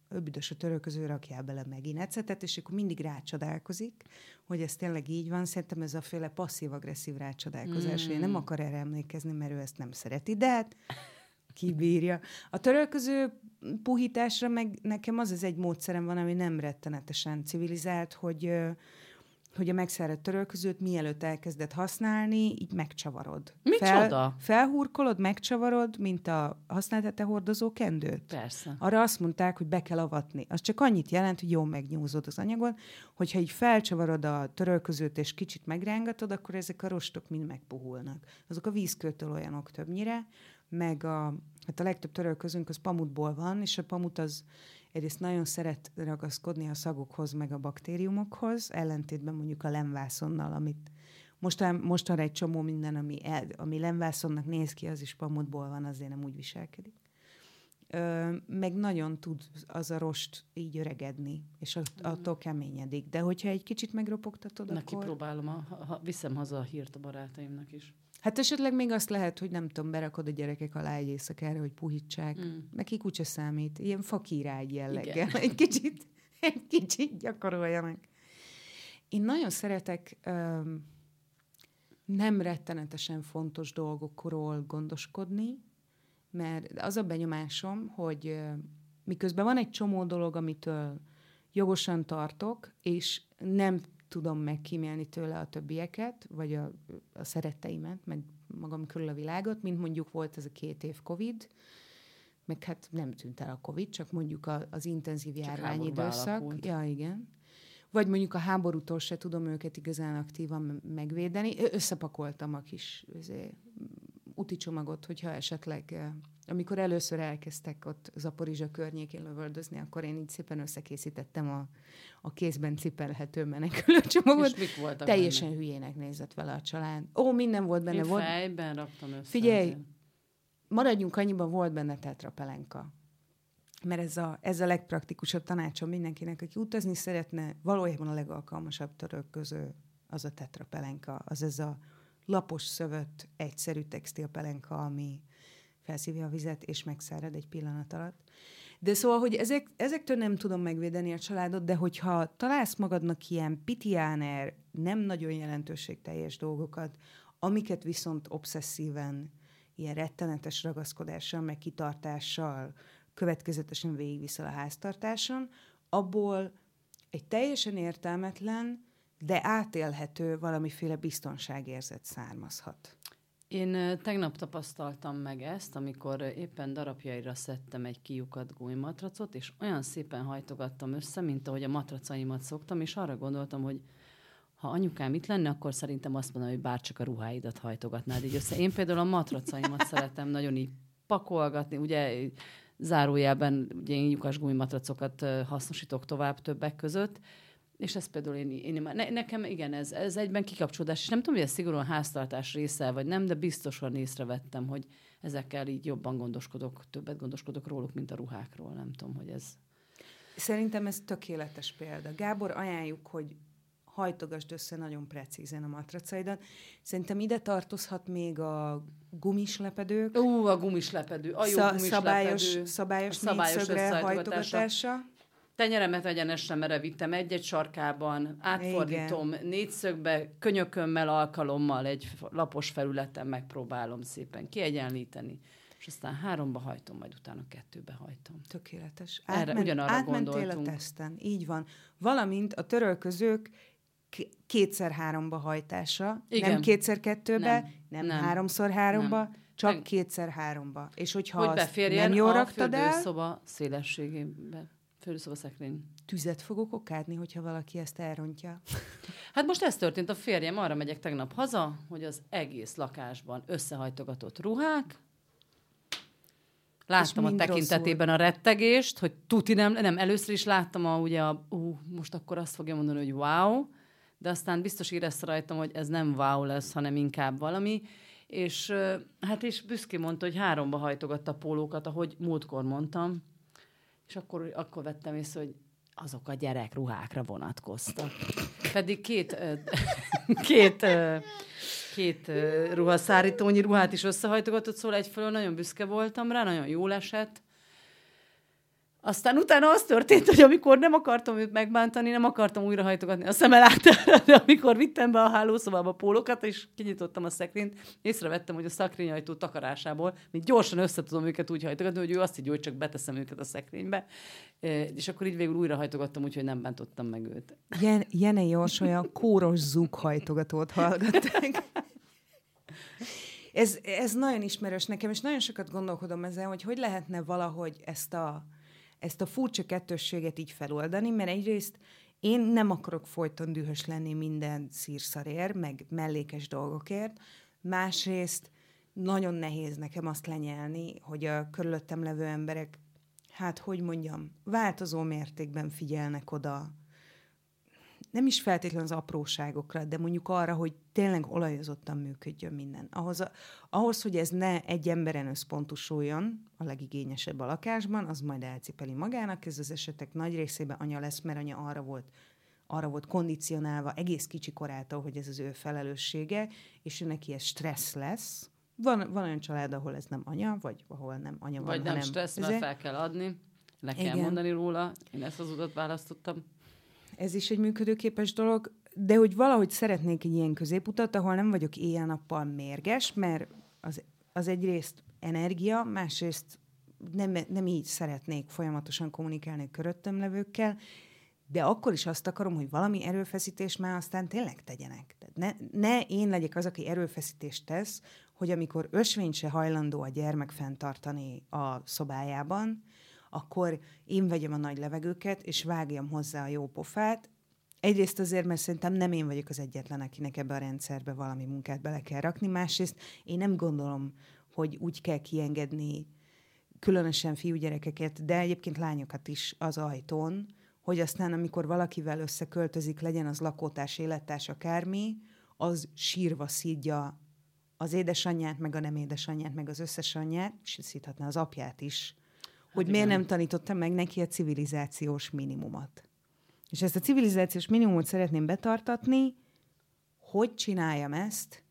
öbüdös a törölköző, rakjál bele megint ecetet, és akkor mindig rácsodálkozik, hogy ez tényleg így van. Szerintem ez a féle passzív-agresszív rácsodálkozás, mm. hogy nem akar erre emlékezni, mert ő ezt nem szereti, de hát kibírja. A törölköző puhításra meg nekem az az egy módszerem van, ami nem rettenetesen civilizált, hogy hogy a megszáradt törölközőt mielőtt elkezded használni, így megcsavarod. Micsoda? felhurkolod, megcsavarod, mint a használt hordozó kendőt. Persze. Arra azt mondták, hogy be kell avatni. Az csak annyit jelent, hogy jól megnyúzod az anyagon, hogyha így felcsavarod a törölközőt és kicsit megrángatod, akkor ezek a rostok mind megpuhulnak. Azok a vízkőtől olyanok többnyire, meg a, hát a legtöbb törölközünk az pamutból van, és a pamut az egyrészt nagyon szeret ragaszkodni a szagokhoz, meg a baktériumokhoz, ellentétben mondjuk a lemvászonnal, amit mostan, mostanra egy csomó minden, ami, el, ami lemvászonnak néz ki, az is pamutból van, azért nem úgy viselkedik. Ö, meg nagyon tud az a rost így öregedni, és att, attól keményedik. De hogyha egy kicsit megropogtatod, Neki akkor... próbálom, a, ha, viszem haza a hírt a barátaimnak is. Hát esetleg még azt lehet, hogy nem tudom, berakod a gyerekek alá egy éjszakára, hogy puhítsák. Mm. Neki kutya számít. Ilyen fakirágy jelleggel. Egy kicsit, egy kicsit gyakoroljanak. Én nagyon szeretek um, nem rettenetesen fontos dolgokról gondoskodni, mert az a benyomásom, hogy miközben van egy csomó dolog, amitől jogosan tartok, és nem tudom megkímélni tőle a többieket, vagy a, a szeretteimet, meg magam körül a világot, mint mondjuk volt ez a két év Covid, meg hát nem tűnt el a Covid, csak mondjuk a, az intenzív járványidőszak. Ja, igen. Vagy mondjuk a háborútól se tudom őket igazán aktívan megvédeni. Összepakoltam a kis úti csomagot, hogyha esetleg, amikor először elkezdtek ott Zaporizsa környékén lövöldözni, akkor én így szépen összekészítettem a, a kézben cipelhető menekülő csomagot. És mik voltak Teljesen benne? hülyének nézett vele a család. Ó, minden volt benne. Én volt. fejben raktam össze. Figyelj, maradjunk annyiban, volt benne tetrapelenka. Mert ez a, ez a legpraktikusabb tanácsom mindenkinek, aki utazni szeretne, valójában a legalkalmasabb törölköző az a tetrapelenka, az ez a lapos szövött, egyszerű textilpelenka, ami felszívja a vizet, és megszárad egy pillanat alatt. De szóval, hogy ezek, ezektől nem tudom megvédeni a családot, de hogyha találsz magadnak ilyen pitiáner, nem nagyon jelentőségteljes dolgokat, amiket viszont obszesszíven, ilyen rettenetes ragaszkodással, meg kitartással következetesen végigviszel a háztartáson, abból egy teljesen értelmetlen, de átélhető valamiféle biztonságérzet származhat. Én tegnap tapasztaltam meg ezt, amikor éppen darabjaira szedtem egy kiukat gumimatracot, és olyan szépen hajtogattam össze, mint ahogy a matracaimat szoktam, és arra gondoltam, hogy ha anyukám itt lenne, akkor szerintem azt mondaná, hogy bárcsak a ruháidat hajtogatnád így össze. Én például a matracaimat szeretem nagyon így pakolgatni, ugye zárójelben ugye én lyukas gumimatracokat hasznosítok tovább többek között, és ez például én, én ne, nekem igen, ez, ez egyben kikapcsolódás, és nem tudom, hogy ez szigorúan háztartás része, vagy nem, de biztosan észrevettem, hogy ezekkel így jobban gondoskodok, többet gondoskodok róluk, mint a ruhákról. Nem tudom, hogy ez... Szerintem ez tökéletes példa. Gábor, ajánljuk, hogy hajtogasd össze nagyon precízen a matracaidat. Szerintem ide tartozhat még a gumislepedők. Ú, a gumislepedő, a jó Szá- gumislepedő. Szabályos, szabályos, szabályos hajtogatása tenyeremet egyenesre merevittem egy-egy sarkában, átfordítom Igen. négyszögbe, könyökömmel, alkalommal egy lapos felületen megpróbálom szépen kiegyenlíteni, és aztán háromba hajtom, majd utána kettőbe hajtom. Tökéletes. Átment, Erre ugyanarra átmentél gondoltunk. a teszten, így van. Valamint a törölközők kétszer-háromba hajtása, Igen. nem kétszer-kettőbe, nem, nem, nem háromszor-háromba, nem. csak kétszer-háromba. És hogyha hogy azt nem jól raktad el... szoba szélességében szekrény. Tüzet fogok okádni, hogyha valaki ezt elrontja. Hát most ez történt a férjem, arra megyek tegnap haza, hogy az egész lakásban összehajtogatott ruhák, Láttam a tekintetében rosszul. a rettegést, hogy tuti nem, nem, először is láttam a, ugye, a, ú, most akkor azt fogja mondani, hogy wow, de aztán biztos érezte rajtam, hogy ez nem wow lesz, hanem inkább valami, és hát is büszkén mondta, hogy háromba hajtogatta a pólókat, ahogy múltkor mondtam, és akkor, akkor vettem észre, hogy azok a gyerek ruhákra vonatkoztak. Pedig két, két, két ruhaszárítónyi ruhát is összehajtogatott, szóval egyfelől nagyon büszke voltam rá, nagyon jól esett, aztán utána az történt, hogy amikor nem akartam őt megbántani, nem akartam újra hajtogatni a szemelátára, de amikor vittem be a hálószobába a pólókat, és kinyitottam a szekrényt, észrevettem, hogy a szekrényajtó takarásából még gyorsan össze tudom őket úgy hajtogatni, hogy ő azt így, hogy csak beteszem őket a szekrénybe. És akkor így végül újra hajtogattam, úgyhogy nem bántottam meg őt. Jen, Jene Jors olyan kóros zug hajtogatót hallgatták. Ez, ez nagyon ismerős nekem, és nagyon sokat gondolkodom ezzel, hogy hogy lehetne valahogy ezt a ezt a furcsa kettősséget így feloldani, mert egyrészt én nem akarok folyton dühös lenni minden szírszarért, meg mellékes dolgokért, másrészt nagyon nehéz nekem azt lenyelni, hogy a körülöttem levő emberek, hát hogy mondjam, változó mértékben figyelnek oda nem is feltétlenül az apróságokra, de mondjuk arra, hogy tényleg olajozottan működjön minden. Ahhoz, a, ahhoz hogy ez ne egy emberen összpontosuljon, a legigényesebb a lakásban, az majd elcipeli magának, ez az esetek nagy részében anya lesz, mert anya arra volt arra volt kondicionálva egész kicsi korától, hogy ez az ő felelőssége, és ő neki ez stressz lesz. Van, van olyan család, ahol ez nem anya, vagy ahol nem anya van, Vagy nem stressz, mert fel kell adni, le kell Igen. mondani róla. Én ezt az utat választottam ez is egy működőképes dolog, de hogy valahogy szeretnék egy ilyen középutat, ahol nem vagyok éjjel-nappal mérges, mert az, az egyrészt energia, másrészt nem, nem így szeretnék folyamatosan kommunikálni a köröttöm levőkkel, de akkor is azt akarom, hogy valami erőfeszítés már aztán tényleg tegyenek. ne, ne én legyek az, aki erőfeszítést tesz, hogy amikor ösvényt se hajlandó a gyermek fenntartani a szobájában, akkor én vegyem a nagy levegőket, és vágjam hozzá a jó pofát. Egyrészt azért, mert szerintem nem én vagyok az egyetlen, akinek ebbe a rendszerbe valami munkát bele kell rakni. Másrészt én nem gondolom, hogy úgy kell kiengedni különösen fiúgyerekeket, de egyébként lányokat is az ajtón, hogy aztán amikor valakivel összeköltözik, legyen az lakótárs, élettárs, akármi, az sírva szídja az édesanyját, meg a nem édesanyját, meg az összes anyját, és szíthatná az apját is, hát hogy igen. miért nem tanítottam meg neki a civilizációs minimumot. És ezt a civilizációs minimumot szeretném betartatni, hogy csináljam ezt,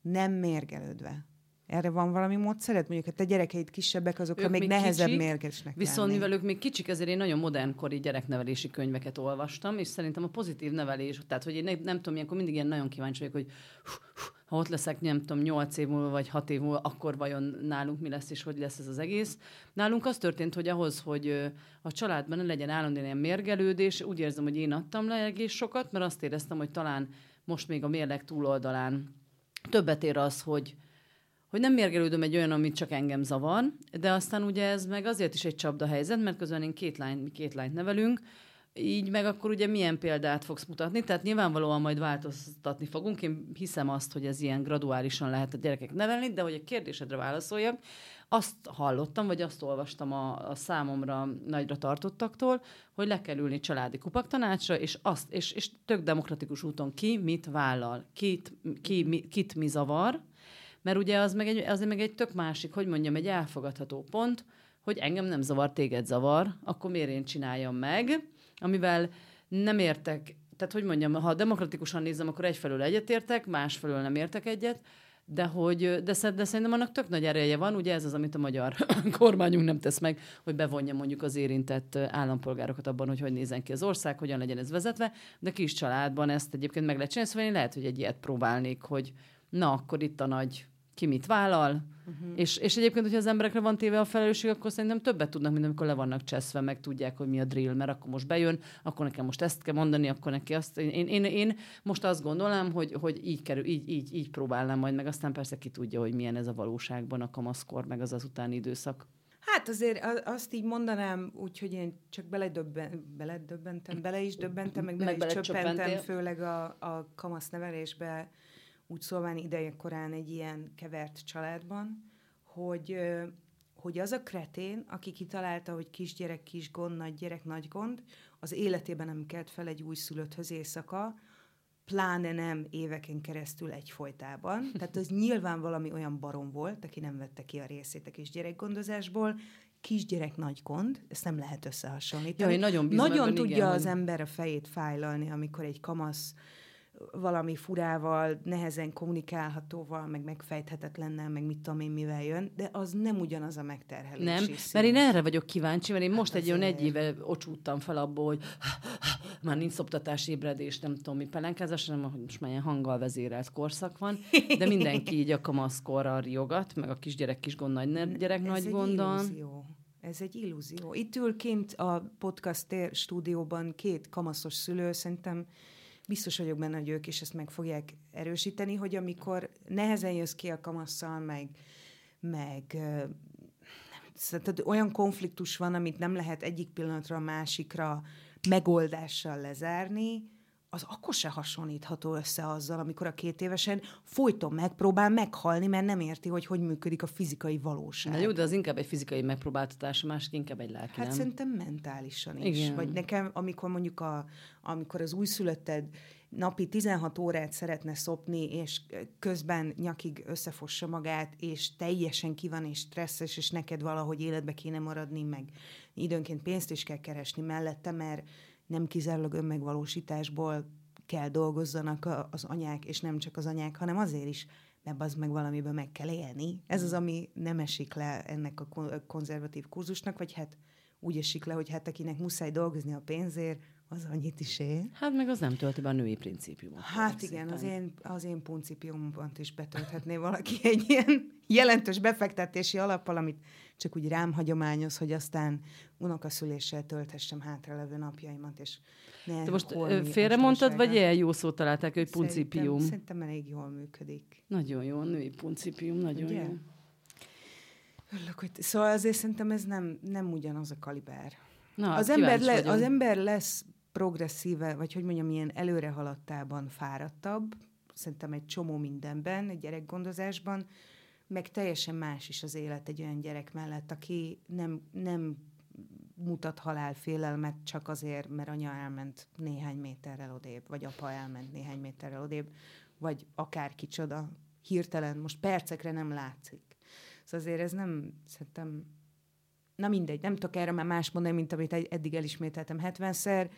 nem mérgelődve. Erre van valami módszered? Mondjuk, hát a gyerekeid kisebbek, azok még, még nehezebb kicsik, mérgesnek Viszont mivel ők még kicsik, ezért én nagyon modernkori gyereknevelési könyveket olvastam, és szerintem a pozitív nevelés, tehát hogy én nem, nem tudom, ilyenkor mindig ilyen nagyon kíváncsi vagyok, hogy ha ott leszek, nem tudom, nyolc év múlva, vagy hat év múlva, akkor vajon nálunk mi lesz, és hogy lesz ez az egész. Nálunk az történt, hogy ahhoz, hogy a családban ne legyen állandóan ilyen mérgelődés, úgy érzem, hogy én adtam le egész sokat, mert azt éreztem, hogy talán most még a mérleg túloldalán többet ér az, hogy hogy nem mérgelődöm egy olyan, amit csak engem zavar, de aztán ugye ez meg azért is egy csapda helyzet, mert közben én két, lány, két lányt nevelünk, így meg akkor ugye milyen példát fogsz mutatni, tehát nyilvánvalóan majd változtatni fogunk. Én hiszem azt, hogy ez ilyen graduálisan lehet a gyerekek nevelni, de hogy a kérdésedre válaszoljak, azt hallottam, vagy azt olvastam a, a számomra nagyra tartottaktól, hogy le kell ülni családi kupaktanácsra, és, azt, és, és tök demokratikus úton ki mit vállal, kit, ki, mi, kit mi zavar, mert ugye az meg egy, az meg egy tök másik, hogy mondjam, egy elfogadható pont, hogy engem nem zavar, téged zavar, akkor miért én csináljam meg, amivel nem értek, tehát hogy mondjam, ha demokratikusan nézem, akkor egyfelől egyetértek, másfelől nem értek egyet, de, hogy, de, de szerintem annak tök nagy ereje van, ugye ez az, amit a magyar kormányunk nem tesz meg, hogy bevonja mondjuk az érintett állampolgárokat abban, hogy hogy nézzen ki az ország, hogyan legyen ez vezetve, de kis családban ezt egyébként meg lehet csinálni, szóval én lehet, hogy egy ilyet próbálnék, hogy na, akkor itt a nagy ki mit vállal, uh-huh. és, és egyébként, hogyha az emberekre van téve a felelősség, akkor szerintem többet tudnak, mint amikor le vannak cseszve, meg tudják, hogy mi a drill, mert akkor most bejön, akkor nekem most ezt kell mondani, akkor neki azt. Én, én, én most azt gondolom, hogy, hogy így, kerül, így, így, így próbálnám majd, meg aztán persze ki tudja, hogy milyen ez a valóságban a kamaszkor, meg az az utáni időszak. Hát azért azt így mondanám, úgyhogy én csak beledöbben, beledöbbentem, bele is döbbentem, meg bele meg is csöppentem, főleg a, a kamasz nevelésbe úgy szólván ideje korán egy ilyen kevert családban, hogy, hogy az a kretén, aki kitalálta, hogy kisgyerek, kis gond, nagy gyerek, nagy gond, az életében nem kelt fel egy újszülötthöz éjszaka, pláne nem éveken keresztül egyfolytában. Tehát az nyilván valami olyan barom volt, aki nem vette ki a részét a kisgyerekgondozásból, kisgyerek nagy gond, ezt nem lehet összehasonlítani. Ja, nagyon nagyon tudja igen, az ember a fejét fájlalni, amikor egy kamasz valami furával, nehezen kommunikálhatóval, meg megfejthetetlennel, meg mit tudom én mivel jön, de az nem ugyanaz a megterhelés. Nem, mert én erre vagyok kíváncsi, mert én hát most egy olyan egy éve ocsúttam fel abból, hogy már nincs szoptatás, ébredés, nem tudom mi pelenkázás, hanem hogy most már ilyen hanggal vezérelt korszak van, de mindenki így a kamaszkorra riogat, meg a kisgyerek kis gond, nagy gyerek Ez nagy gondon. Ez egy illúzió. Itt ül kint a podcast stúdióban két kamaszos szülő, szerintem biztos vagyok benne, hogy ők is ezt meg fogják erősíteni, hogy amikor nehezen jössz ki a kamasszal, meg, meg tehát olyan konfliktus van, amit nem lehet egyik pillanatra a másikra megoldással lezárni, az akkor se hasonlítható össze azzal, amikor a két évesen folyton megpróbál meghalni, mert nem érti, hogy hogy működik a fizikai valóság. Na jó, de az inkább egy fizikai megpróbáltatás, a másik inkább egy lelki, Hát nem? szerintem mentálisan is. Igen. Vagy nekem, amikor mondjuk a, amikor az újszülötted napi 16 órát szeretne szopni, és közben nyakig összefossa magát, és teljesen ki van, és stresszes, és neked valahogy életbe kéne maradni, meg időnként pénzt is kell keresni mellette, mert nem kizárólag önmegvalósításból kell dolgozzanak az anyák, és nem csak az anyák, hanem azért is, mert az meg valamiből meg kell élni. Ez az, ami nem esik le ennek a konzervatív kurzusnak, vagy hát úgy esik le, hogy hát akinek muszáj dolgozni a pénzért, az annyit is ér. Hát meg az nem tölti be a női principiumot. Hát igen, az én, az én principiumban is betölthetné valaki egy ilyen jelentős befektetési alappal, amit csak úgy rám hagyományoz, hogy aztán unokaszüléssel tölthessem hátralevő napjaimat, és ne De most félre mondtad, vagy ilyen jó szót találták, hogy principium? Szerintem, szerintem elég jól működik. Nagyon jó, női principium, nagyon Ugye? jó. Örülök, hogy... Szóval azért szerintem ez nem, nem ugyanaz a kaliber. Na, az, ember le, az ember lesz progresszíve, vagy hogy mondjam, ilyen előre haladtában fáradtabb, szerintem egy csomó mindenben, egy gyerekgondozásban, meg teljesen más is az élet egy olyan gyerek mellett, aki nem, nem mutat halálfélelmet csak azért, mert anya elment néhány méterrel odébb, vagy apa elment néhány méterrel odébb, vagy akár kicsoda hirtelen, most percekre nem látszik. Szóval azért ez nem, szerintem, na mindegy, nem tudok erre már más mondani, mint amit eddig elismételtem 70-szer,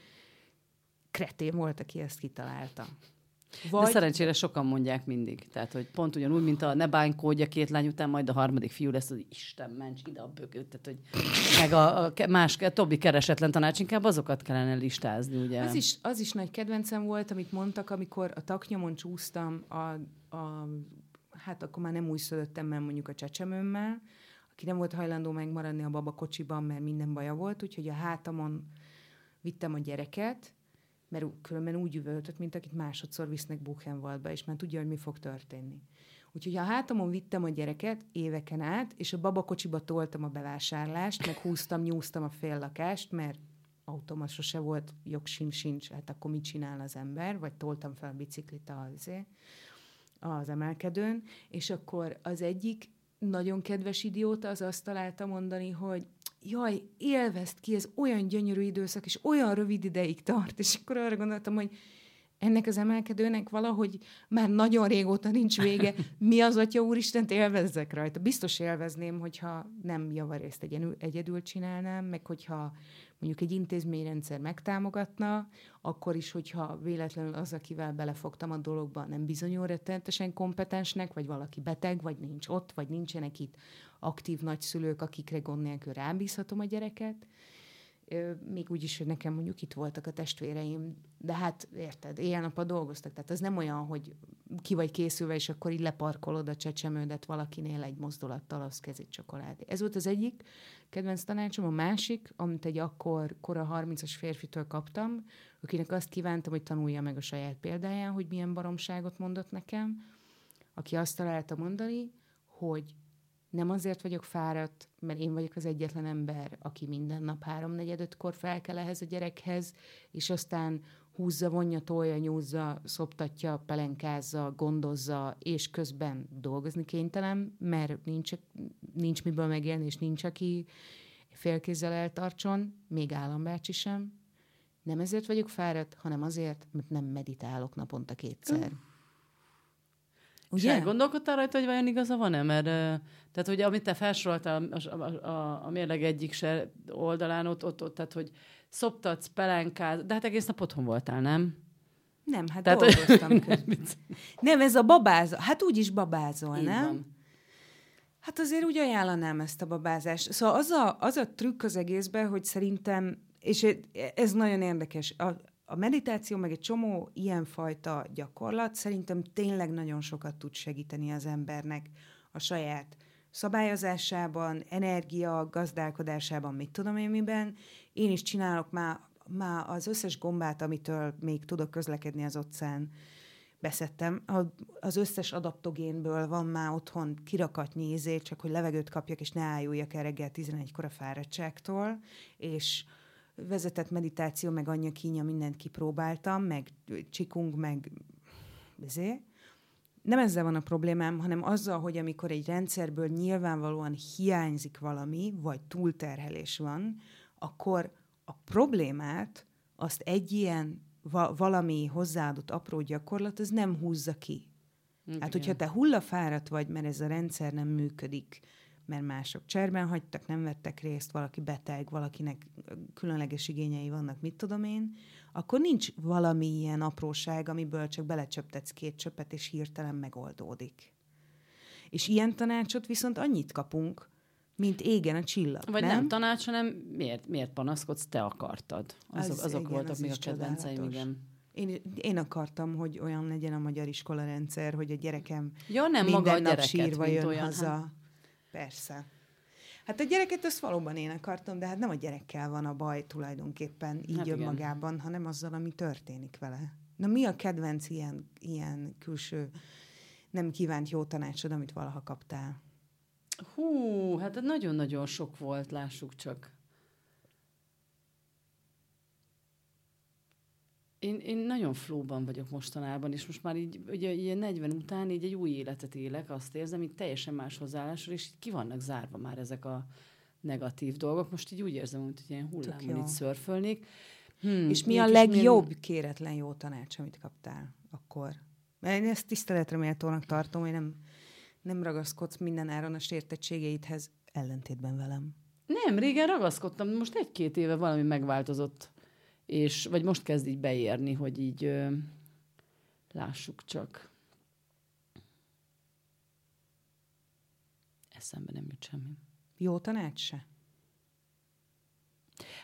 kretén volt, aki ezt kitalálta. Vagy... De szerencsére sokan mondják mindig. Tehát, hogy pont ugyanúgy, mint a ne bánykódja két lány után, majd a harmadik fiú lesz, hogy Isten, ments ide a bögöt. Tehát, hogy meg a, a más, a többi keresetlen tanács, inkább azokat kellene listázni, ugye? Az is, az is nagy kedvencem volt, amit mondtak, amikor a taknyomon csúsztam, a, a, hát akkor már nem újszülöttem, mert mondjuk a csecsemőmmel, aki nem volt hajlandó megmaradni a babakocsiban, mert minden baja volt, úgyhogy a hátamon vittem a gyereket, mert különben úgy üvöltött, mint akit másodszor visznek Buchenwaldba, és már tudja, hogy mi fog történni. Úgyhogy a hátamon vittem a gyereket éveken át, és a babakocsiba toltam a bevásárlást, meg húztam, nyúztam a fél lakást, mert automat sose volt, jogsim sincs, hát akkor mit csinál az ember, vagy toltam fel a biciklit az, az emelkedőn, és akkor az egyik nagyon kedves idióta az azt találta mondani, hogy jaj, élvezd ki, ez olyan gyönyörű időszak, és olyan rövid ideig tart, és akkor arra gondoltam, hogy ennek az emelkedőnek valahogy már nagyon régóta nincs vége. Mi az, Atya Úristen, élvezzek rajta. Biztos élvezném, hogyha nem javarészt egyedül, csinálnám, meg hogyha mondjuk egy intézményrendszer megtámogatna, akkor is, hogyha véletlenül az, akivel belefogtam a dologba, nem bizonyul rettenetesen kompetensnek, vagy valaki beteg, vagy nincs ott, vagy nincsenek itt aktív nagyszülők, akikre gond nélkül rábízhatom a gyereket, még úgy is, hogy nekem mondjuk itt voltak a testvéreim, de hát érted, éjjel-nappal dolgoztak, tehát az nem olyan, hogy ki vagy készülve, és akkor így leparkolod a csecsemődet valakinél egy mozdulattal, az kezét csokoládé. Ez volt az egyik kedvenc tanácsom, a másik, amit egy akkor kora 30-as férfitől kaptam, akinek azt kívántam, hogy tanulja meg a saját példáján, hogy milyen baromságot mondott nekem, aki azt találta mondani, hogy nem azért vagyok fáradt, mert én vagyok az egyetlen ember, aki minden nap háromnegyed-ötkor fel kell ehhez a gyerekhez, és aztán húzza, vonja, tolja, nyúzza, szoptatja, pelenkázza, gondozza, és közben dolgozni kénytelen, mert nincs, nincs miből megélni, és nincs, aki félkézzel eltartson, még állambácsi sem. Nem ezért vagyok fáradt, hanem azért, mert nem meditálok naponta kétszer. Mm. Ugye? És gondolkodtál rajta, hogy vajon igaza van-e? Mert, tehát, hogy amit te felsoroltál a, a, a, a mérleg egyik se oldalán, ott, ott, ott, tehát, hogy szoptatsz, pelenkáz, de hát egész nap otthon voltál, nem? Nem, hát tehát, dolgoztam nem, nem, ez a babázó. Hát úgy is babázol, Így nem? Van. Hát azért úgy ajánlanám ezt a babázást. Szóval az a, az a trükk az egészben, hogy szerintem, és ez nagyon érdekes, a, a meditáció, meg egy csomó ilyenfajta gyakorlat szerintem tényleg nagyon sokat tud segíteni az embernek a saját szabályozásában, energia, gazdálkodásában, mit tudom én miben. Én is csinálok már, már az összes gombát, amitől még tudok közlekedni az utcán, beszettem. Az összes adaptogénből van már otthon kirakatnyi izé, csak hogy levegőt kapjak, és ne álljak el reggel 11-kor a fáradtságtól, és vezetett meditáció, meg anyja kínja, mindent kipróbáltam, meg csikung, meg ezé. Nem ezzel van a problémám, hanem azzal, hogy amikor egy rendszerből nyilvánvalóan hiányzik valami, vagy túlterhelés van, akkor a problémát azt egy ilyen va- valami hozzáadott apró gyakorlat, az nem húzza ki. Igen. Hát, hogyha te hullafáradt vagy, mert ez a rendszer nem működik, mert mások cserben hagytak, nem vettek részt, valaki beteg, valakinek különleges igényei vannak, mit tudom én, akkor nincs valami ilyen apróság, amiből csak belecsöptetsz két csöpet, és hirtelen megoldódik. És ilyen tanácsot viszont annyit kapunk, mint égen a csillag, Vagy nem? nem tanács, hanem miért, miért panaszkodsz, te akartad. Azok, Az- azok igen, voltak az még a kedvenceim, igen. Én, én akartam, hogy olyan legyen a magyar iskola rendszer, hogy a gyerekem Ja, nem minden maga a nap gyereket, sírva jön olyan. haza. Hát, Persze. Hát a gyereket azt valóban én akartam, de hát nem a gyerekkel van a baj tulajdonképpen így Hát igen. önmagában, hanem azzal, ami történik vele. Na mi a kedvenc ilyen, ilyen külső nem kívánt jó tanácsod, amit valaha kaptál? hú, hát nagyon-nagyon sok volt, lássuk csak. Én, én nagyon flóban vagyok mostanában, és most már így, ugye ilyen 40 után így egy új életet élek, azt érzem, így teljesen más hozzáállásról, és így ki vannak zárva már ezek a negatív dolgok. Most így úgy érzem, hogy ilyen hullámon így szörfölnék. Hmm, És mi a legjobb milyen- kéretlen jó tanács, amit kaptál akkor? Mert én ezt tiszteletre méltónak tartom, hogy nem, nem ragaszkodsz minden áron a sértettségeidhez ellentétben velem. Nem, régen ragaszkodtam, most egy-két éve valami megváltozott. És, vagy most kezd így beérni, hogy így ö, lássuk csak. Eszembe nem jut semmi. Jó tanács se?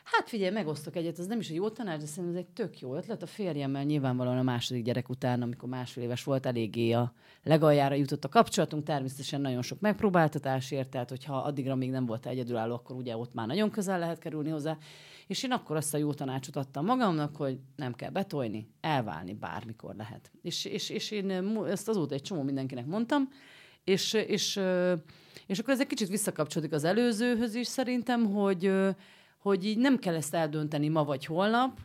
Hát figyelj, megosztok egyet, ez nem is egy jó tanács, de szerintem ez egy tök jó ötlet. A férjemmel nyilvánvalóan a második gyerek után, amikor másfél éves volt, eléggé a legaljára jutott a kapcsolatunk. Természetesen nagyon sok megpróbáltatás ért, tehát hogyha addigra még nem volt egyedülálló, akkor ugye ott már nagyon közel lehet kerülni hozzá. És én akkor azt a jó tanácsot adtam magamnak, hogy nem kell betolni, elválni bármikor lehet. És, és, és én ezt azóta egy csomó mindenkinek mondtam, és, és, és akkor ez egy kicsit visszakapcsolódik az előzőhöz is szerintem, hogy, hogy így nem kell ezt eldönteni ma vagy holnap,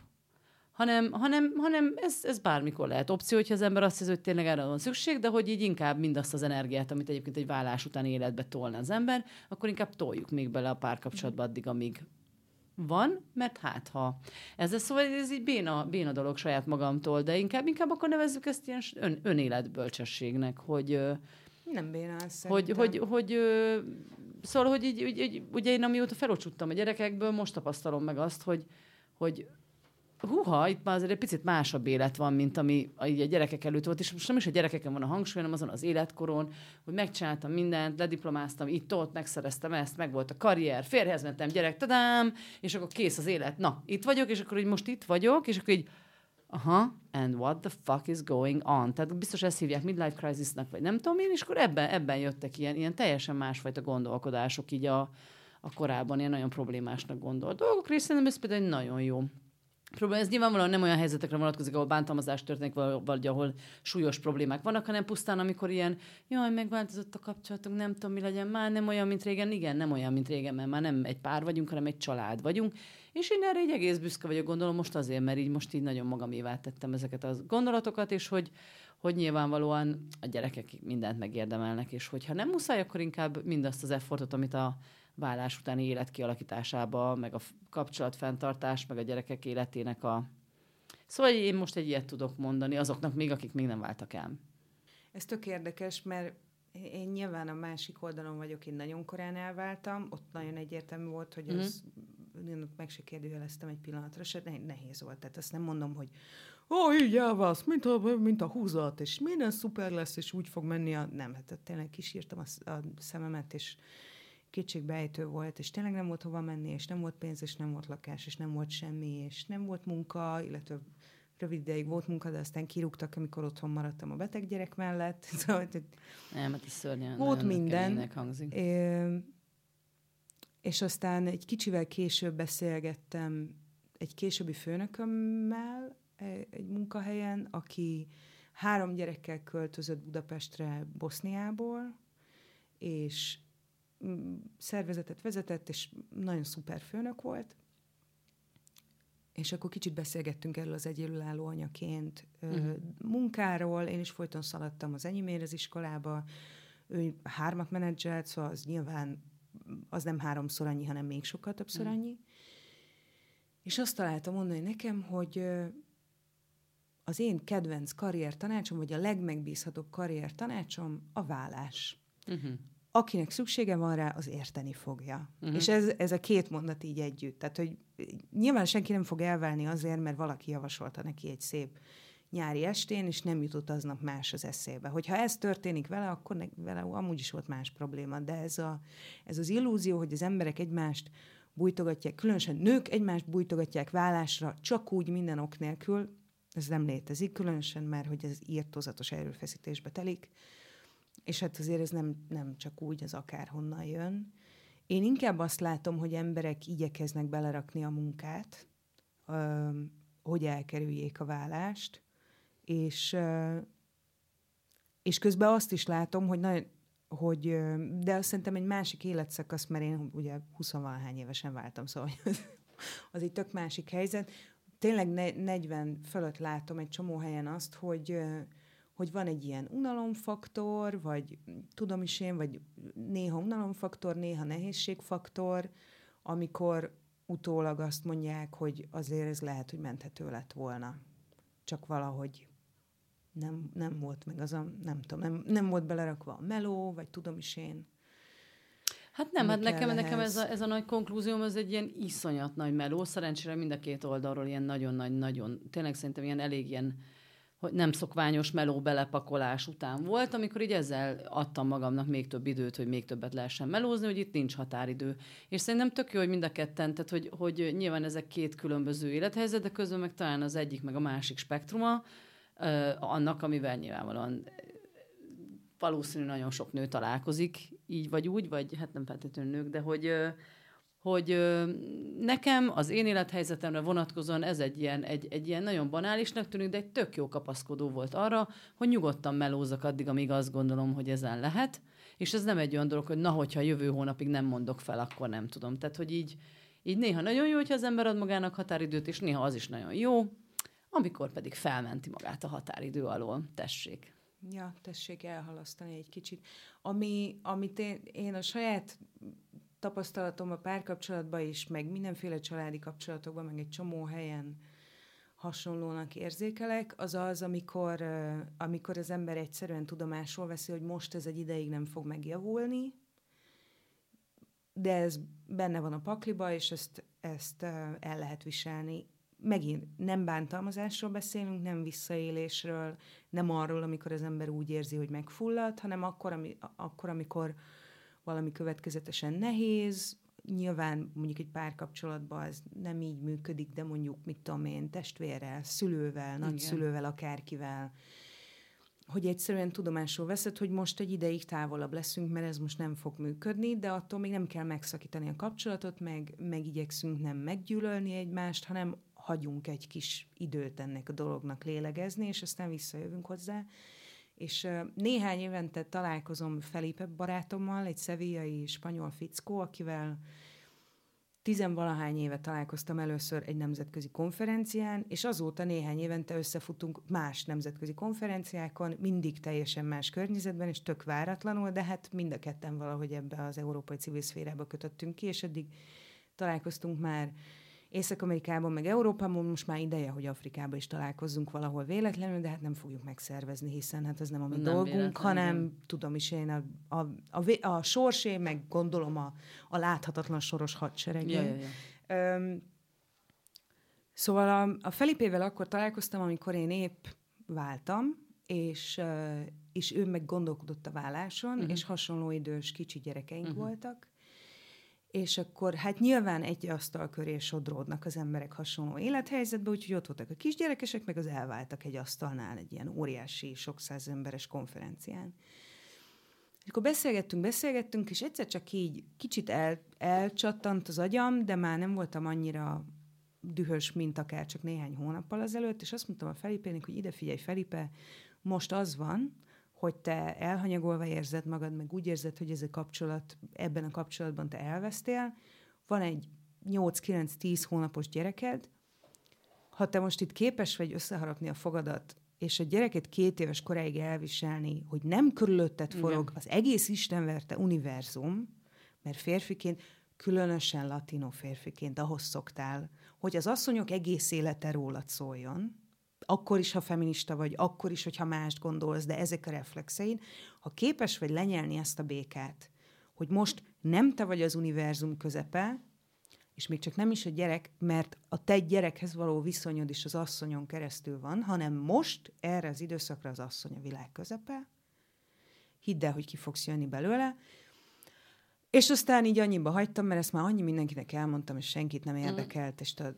hanem, hanem, hanem ez, ez bármikor lehet opció, hogyha az ember azt hiszi, hogy tényleg erre van szükség, de hogy így inkább mindazt az energiát, amit egyébként egy vállás utáni életbe tolna az ember, akkor inkább toljuk még bele a párkapcsolatba addig, amíg van, mert hát ha ez lesz, szóval ez így béna, béna dolog saját magamtól, de inkább, inkább akkor nevezzük ezt ilyen ön, önéletbölcsességnek, hogy, Nem bénál hogy, szerintem. hogy, hogy ö, szóval, hogy így, így, így, ugye én amióta felocsuttam a gyerekekből, most tapasztalom meg azt, hogy, hogy húha, itt már azért egy picit másabb élet van, mint ami így a gyerekek előtt volt, és most nem is a gyerekeken van a hangsúly, hanem azon az életkoron, hogy megcsináltam mindent, lediplomáztam itt, ott, megszereztem ezt, meg volt a karrier, férjhez mentem, gyerek, tadám, és akkor kész az élet. Na, itt vagyok, és akkor így most itt vagyok, és akkor így aha, and what the fuck is going on? Tehát biztos ezt hívják midlife crisisnak, vagy nem tudom én, és akkor ebben, ebben jöttek ilyen, ilyen teljesen másfajta gondolkodások így a, a korábban ilyen nagyon problémásnak gondolt dolgok részén, szerintem ez például egy nagyon jó probléma. Ez nyilvánvalóan nem olyan helyzetekre vonatkozik, ahol bántalmazás történik, vagy ahol súlyos problémák vannak, hanem pusztán, amikor ilyen, jaj, megváltozott a kapcsolatunk, nem tudom, mi legyen, már nem olyan, mint régen. Igen, nem olyan, mint régen, mert már nem egy pár vagyunk, hanem egy család vagyunk. És én erre egy egész büszke vagyok, gondolom most azért, mert így most így nagyon magamévá tettem ezeket a gondolatokat, és hogy, hogy nyilvánvalóan a gyerekek mindent megérdemelnek, és hogyha nem muszáj, akkor inkább mindazt az effortot, amit a vállás utáni élet kialakításába, meg a kapcsolatfenntartás, meg a gyerekek életének a... Szóval én most egy ilyet tudok mondani azoknak még, akik még nem váltak el. Ez tök érdekes, mert én nyilván a másik oldalon vagyok, én nagyon korán elváltam, ott nagyon egyértelmű volt, hogy Mhm. az, én meg se kérdőjeleztem egy pillanatra, se ne- nehéz volt. Tehát azt nem mondom, hogy ó, így elválsz, mint a, mint a húzat, és minden szuper lesz, és úgy fog menni a... Nem, hát tényleg kisírtam a, a szememet, és kétségbejtő volt, és tényleg nem volt hova menni, és nem volt pénz, és nem volt lakás, és nem volt semmi, és nem volt munka, illetve rövid ideig volt munka, de aztán kirúgtak, amikor otthon maradtam a beteg gyerek mellett. Szóval, hogy Nem, hát szörnyen. Volt minden. Hangzik. Ö, és aztán egy kicsivel később beszélgettem egy későbbi főnökömmel e- egy munkahelyen, aki három gyerekkel költözött Budapestre Boszniából, és szervezetet vezetett, és nagyon szuper főnök volt. És akkor kicsit beszélgettünk erről az egyedülálló anyaként uh-huh. munkáról. Én is folyton szaladtam az enyémért az iskolába. Ő hármat menedzselt, szóval az nyilván az nem háromszor annyi, hanem még sokkal többször Mhm. annyi. És azt találtam mondani nekem, hogy az én kedvenc karrier tanácsom, vagy a legmegbízhatóbb karrier tanácsom a vállás Uh-huh. Akinek szüksége van rá, az érteni fogja. Uh-huh. És ez, ez a két mondat így együtt. Tehát, hogy nyilván senki nem fog elválni azért, mert valaki javasolta neki egy szép nyári estén, és nem jutott aznap más az eszébe. Hogyha ez történik vele, akkor ne, vele amúgy is volt más probléma. De ez, a, ez az illúzió, hogy az emberek egymást bújtogatják, különösen nők egymást bújtogatják vállásra, csak úgy minden ok nélkül, ez nem létezik, különösen már, hogy ez írtozatos erőfeszítésbe telik, és hát azért ez nem, nem csak úgy, az akárhonnan jön. Én inkább azt látom, hogy emberek igyekeznek belerakni a munkát, hogy elkerüljék a vállást, és, és közben azt is látom, hogy, nagyon, hogy de azt szerintem egy másik életszakasz, mert én ugye 20 évesen váltam, szóval az egy tök másik helyzet. Tényleg 40 fölött látom egy csomó helyen azt, hogy, hogy van egy ilyen unalomfaktor, vagy tudom is én, vagy néha unalomfaktor, néha nehézségfaktor, amikor utólag azt mondják, hogy azért ez lehet, hogy menthető lett volna. Csak valahogy nem, nem volt meg az a, nem tudom, nem, nem volt belerakva a meló, vagy tudom is én. Hát nem, hát nekem, nekem ez, a, ez a nagy konklúzióm, ez egy ilyen iszonyat nagy meló. Szerencsére mind a két oldalról ilyen nagyon nagy, nagyon, tényleg szerintem ilyen elég ilyen hogy nem szokványos meló belepakolás után volt, amikor így ezzel adtam magamnak még több időt, hogy még többet lehessen melózni, hogy itt nincs határidő. És szerintem tök jó, hogy mind a ketten, tehát hogy, hogy nyilván ezek két különböző élethelyzet, de közben meg talán az egyik meg a másik spektruma, annak, amivel nyilvánvalóan valószínű nagyon sok nő találkozik, így vagy úgy, vagy hát nem feltétlenül nők, de hogy, hogy nekem az én élethelyzetemre vonatkozóan ez egy ilyen, egy, egy ilyen nagyon banálisnak tűnik, de egy tök jó kapaszkodó volt arra, hogy nyugodtan melózak addig, amíg azt gondolom, hogy ezen lehet, és ez nem egy olyan dolog, hogy na, hogyha jövő hónapig nem mondok fel, akkor nem tudom. Tehát, hogy így, így néha nagyon jó, hogyha az ember ad magának határidőt, és néha az is nagyon jó, amikor pedig felmenti magát a határidő alól. Tessék. Ja, tessék elhalasztani egy kicsit. Ami, amit én, én a saját tapasztalatom a párkapcsolatban is, meg mindenféle családi kapcsolatokban, meg egy csomó helyen hasonlónak érzékelek, az az, amikor, amikor az ember egyszerűen tudomásul veszi, hogy most ez egy ideig nem fog megjavulni, de ez benne van a pakliba, és ezt, ezt el lehet viselni. Megint nem bántalmazásról beszélünk, nem visszaélésről, nem arról, amikor az ember úgy érzi, hogy megfullad, hanem akkor, ami, akkor amikor valami következetesen nehéz, nyilván mondjuk egy párkapcsolatban ez nem így működik, de mondjuk, mit tudom én, testvérrel, szülővel, nagyszülővel, akárkivel, hogy egyszerűen tudomásul veszed, hogy most egy ideig távolabb leszünk, mert ez most nem fog működni, de attól még nem kell megszakítani a kapcsolatot, meg, meg igyekszünk nem meggyűlölni egymást, hanem hagyunk egy kis időt ennek a dolognak lélegezni, és aztán visszajövünk hozzá. És néhány évente találkozom Felipe barátommal, egy szevíjai spanyol fickó, akivel tizenvalahány éve találkoztam először egy nemzetközi konferencián, és azóta néhány évente összefutunk más nemzetközi konferenciákon, mindig teljesen más környezetben, és tök váratlanul, de hát mind a ketten valahogy ebbe az európai civil szférába kötöttünk ki, és eddig találkoztunk már Észak-Amerikában, meg Európában most már ideje, hogy Afrikában is találkozzunk valahol véletlenül, de hát nem fogjuk megszervezni, hiszen hát ez nem a mi nem dolgunk, hanem nem. tudom is én a, a, a, a sorsé, meg gondolom a, a láthatatlan soros hadsereg. Ja, ja, ja. Um, szóval a, a Felipével akkor találkoztam, amikor én épp váltam, és, és ő meg gondolkodott a válláson, uh-huh. és hasonló idős kicsi gyerekeink uh-huh. voltak, és akkor hát nyilván egy asztal köré sodródnak az emberek hasonló élethelyzetbe, úgyhogy ott voltak a kisgyerekesek, meg az elváltak egy asztalnál egy ilyen óriási, sok száz emberes konferencián. És akkor beszélgettünk, beszélgettünk, és egyszer csak így kicsit el, elcsattant az agyam, de már nem voltam annyira dühös, mint akár csak néhány hónappal azelőtt, és azt mondtam a Felipének, hogy ide figyelj, Felipe, most az van, hogy te elhanyagolva érzed magad, meg úgy érzed, hogy ez a kapcsolat, ebben a kapcsolatban te elvesztél, van egy 8-9-10 hónapos gyereked, ha te most itt képes vagy összeharapni a fogadat, és a gyereket két éves koráig elviselni, hogy nem körülötted forog Igen. az egész istenverte univerzum, mert férfiként, különösen latino férfiként ahhoz szoktál, hogy az asszonyok egész élete rólad szóljon, akkor is, ha feminista vagy, akkor is, hogyha mást gondolsz, de ezek a reflexeid, ha képes vagy lenyelni ezt a békát, hogy most nem te vagy az univerzum közepe, és még csak nem is a gyerek, mert a te gyerekhez való viszonyod is az asszonyon keresztül van, hanem most erre az időszakra az asszony a világ közepe, hidd el, hogy ki fogsz jönni belőle, és aztán így annyiba hagytam, mert ezt már annyi mindenkinek elmondtam, és senkit nem érdekelt, és tudod,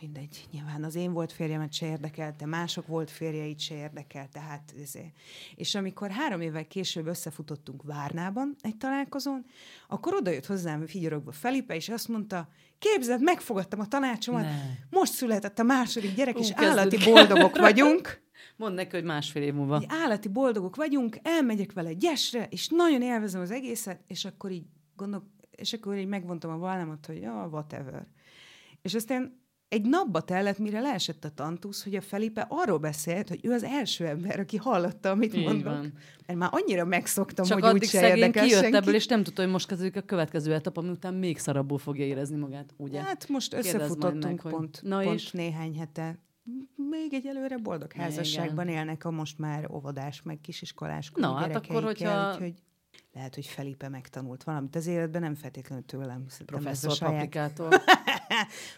mindegy, nyilván az én volt férjemet se érdekelte, mások volt férjeit se érdekelte, tehát ezért. És amikor három évvel később összefutottunk Várnában egy találkozón, akkor oda jött hozzám figyorogva Felipe, és azt mondta, képzeld, megfogadtam a tanácsomat, ne. most született a második gyerek, Ú, és állati boldogok vagyunk. Mondd neki, hogy másfél év múlva. állati boldogok vagyunk, elmegyek vele gyesre, és nagyon élvezem az egészet, és akkor így gondol, és akkor így megvontam a vállámat, hogy ja, whatever. És aztán egy napba tellett, mire leesett a tantusz, hogy a Felipe arról beszélt, hogy ő az első ember, aki hallotta, amit Így mondok. Van. Mert már annyira megszoktam, Csak hogy úgy se érdekel kijött senki. ebből, és nem tudta, hogy most kezdődik a következő etap, ami után még szarabbul fogja érezni magát, ugye? Hát most összefutottunk meg, hogy... pont, Na pont és? néhány hete. Még egy előre boldog házasságban Igen. élnek a most már óvodás, meg kisiskolás Na, hát akkor, hogyha... Úgyhogy lehet, hogy Felipe megtanult valamit az életben, nem feltétlenül tőlem. Professzor saját... Paprikától.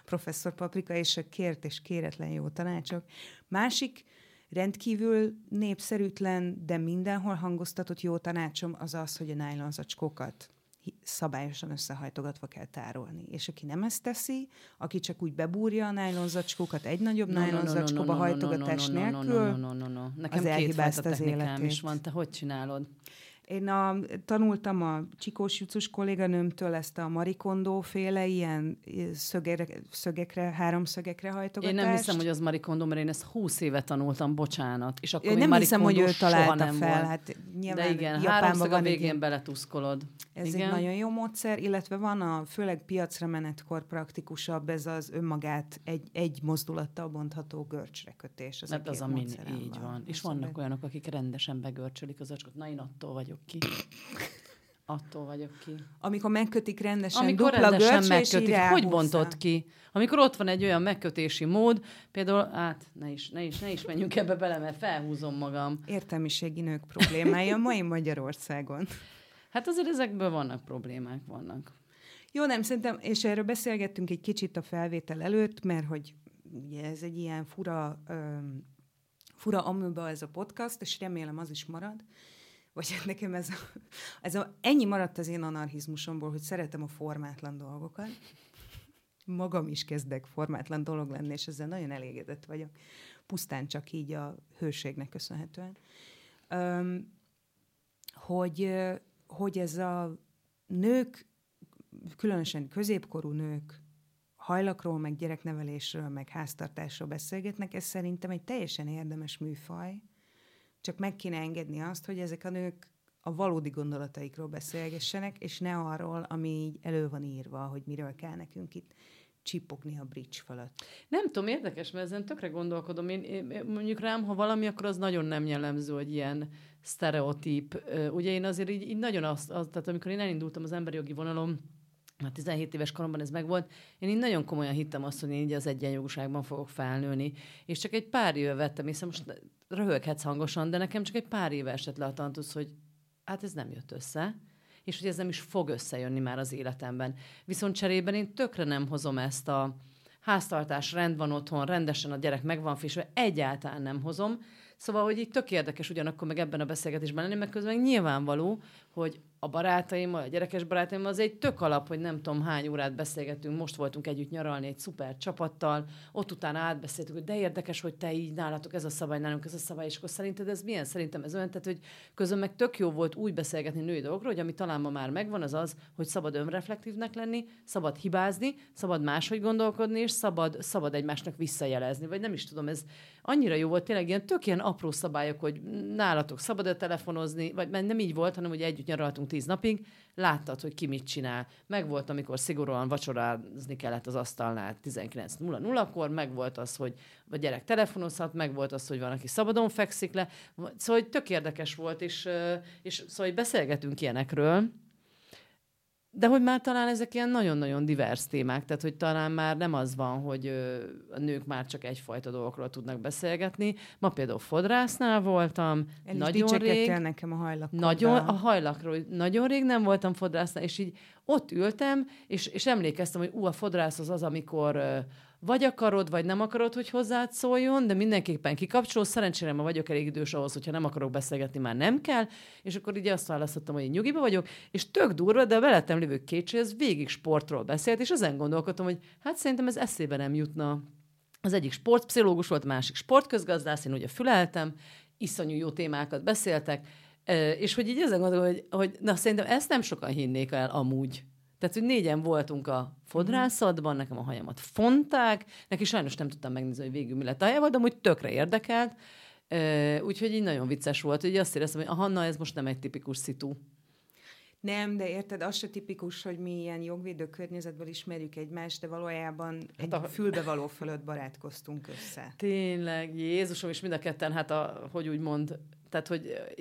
Professzor Paprika és a kért és kéretlen jó tanácsok. Másik rendkívül népszerűtlen, de mindenhol hangoztatott jó tanácsom az az, hogy a nylon zacskókat szabályosan összehajtogatva kell tárolni. És aki nem ezt teszi, aki csak úgy bebúrja a nylon zacskókat egy nagyobb no, nylon no, hajtogatás nélkül. Nekem az elhibázta az életét. is van. Te hogy csinálod? Én a, tanultam a Csikós Jucus kolléganőmtől ezt a marikondó féle ilyen szögekre, szögekre, háromszögekre hajtogatást. Én nem hiszem, hogy az marikondó, mert én ezt húsz éve tanultam, bocsánat. És akkor én nem hiszem, hogy ő találta fel. Volt. Hát nyilván De igen, háromszög a végén beletuszkolod. Ez igen? egy nagyon jó módszer, illetve van a főleg piacra menetkor praktikusabb ez az önmagát egy, egy mozdulattal bontható görcsre kötés. Az Mert az a mini, így van. van. És vannak olyanok, akik rendesen begörcsölik az acskot. Na, én attól vagyok ki. Attól vagyok ki. Amikor megkötik rendesen, Amikor dupla rendesen megkötik, hogy bontott ki? Amikor ott van egy olyan megkötési mód, például, hát ne is, ne is, ne is menjünk ebbe bele, mert felhúzom magam. Értelmiségi nők problémája mai Magyarországon. Hát azért ezekből vannak problémák, vannak. Jó, nem, szerintem, és erről beszélgettünk egy kicsit a felvétel előtt, mert hogy ugye ez egy ilyen fura, um, fura amőbe ez a podcast, és remélem az is marad, vagy hát nekem ez a, ez a, ennyi maradt az én anarchizmusomból, hogy szeretem a formátlan dolgokat. Magam is kezdek formátlan dolog lenni, és ezzel nagyon elégedett vagyok. Pusztán csak így a hőségnek köszönhetően. Um, hogy, hogy ez a nők, különösen középkorú nők hajlakról, meg gyereknevelésről, meg háztartásról beszélgetnek, ez szerintem egy teljesen érdemes műfaj, csak meg kéne engedni azt, hogy ezek a nők a valódi gondolataikról beszélgessenek, és ne arról, ami így elő van írva, hogy miről kell nekünk itt csipogni a bridge fölött. Nem tudom, érdekes, mert ezen tökre gondolkodom. Én, én, mondjuk rám, ha valami, akkor az nagyon nem jellemző, hogy ilyen sztereotíp. Ugye én azért így, így nagyon azt, az, tehát amikor én elindultam az emberi jogi vonalom, már 17 éves koromban ez megvolt, én így nagyon komolyan hittem azt, hogy én így az egyenjogúságban fogok felnőni. És csak egy pár éve vettem észre, most röhöghetsz hangosan, de nekem csak egy pár éve esett le a tantusz, hogy hát ez nem jött össze, és hogy ez nem is fog összejönni már az életemben. Viszont cserében én tökre nem hozom ezt a háztartás, rend van otthon, rendesen a gyerek meg van fésve, egyáltalán nem hozom. Szóval, hogy így tök érdekes ugyanakkor meg ebben a beszélgetésben lenni, meg közben nyilvánvaló, hogy a barátaimmal, a gyerekes barátaimmal, az egy tök alap, hogy nem tudom hány órát beszélgetünk, most voltunk együtt nyaralni egy szuper csapattal, ott utána átbeszéltük, hogy de érdekes, hogy te így nálatok ez a szabály, nálunk ez a szabály, és akkor szerinted ez milyen? Szerintem ez olyan, tehát, hogy közön meg tök jó volt úgy beszélgetni női dolgokról, hogy ami talán ma már megvan, az az, hogy szabad önreflektívnek lenni, szabad hibázni, szabad máshogy gondolkodni, és szabad, szabad egymásnak visszajelezni, vagy nem is tudom, ez annyira jó volt, tényleg ilyen tök ilyen apró szabályok, hogy nálatok szabad-e telefonozni, vagy nem így volt, hanem hogy együtt nyaraltunk tíz napig, láttad, hogy ki mit csinál. Meg volt, amikor szigorúan vacsorázni kellett az asztalnál 19.00-kor, meg volt az, hogy a gyerek telefonozhat, meg volt az, hogy van, aki szabadon fekszik le. Szóval hogy tök érdekes volt, és, és szóval hogy beszélgetünk ilyenekről, de hogy már talán ezek ilyen nagyon-nagyon divers témák, tehát hogy talán már nem az van, hogy a nők már csak egyfajta dolgokról tudnak beszélgetni. Ma például fodrásznál voltam, El nagyon rég. nekem a hajlakról. Nagyon, a hajlakról. Nagyon rég nem voltam fodrásznál, és így ott ültem, és, és emlékeztem, hogy ú, a fodrász az az, amikor vagy akarod, vagy nem akarod, hogy hozzád szóljon, de mindenképpen kikapcsol. Szerencsére ma vagyok elég idős ahhoz, hogyha nem akarok beszélgetni, már nem kell. És akkor így azt választottam, hogy én nyugiba vagyok, és tök durva, de veletem lévő kétség, végig sportról beszélt, és ezen gondolkodtam, hogy hát szerintem ez eszébe nem jutna. Az egyik sportpszichológus volt, másik sportközgazdász, én ugye füleltem, iszonyú jó témákat beszéltek, és hogy így ezen gondolom, hogy, hogy na szerintem ezt nem sokan hinnék el amúgy, tehát, hogy négyen voltunk a fodrászatban, nekem a hajamat fonták, neki sajnos nem tudtam megnézni, hogy végül mi lett a hajával, de amúgy tökre érdekelt, úgyhogy így nagyon vicces volt, hogy azt éreztem, hogy a Hanna, ez most nem egy tipikus szitu. Nem, de érted, az se tipikus, hogy mi ilyen jogvédő környezetből ismerjük egymást, de valójában hát egy a... fülbevaló fölött barátkoztunk össze. Tényleg, Jézusom, és mind a ketten, hát a, hogy úgy mond, tehát, hogy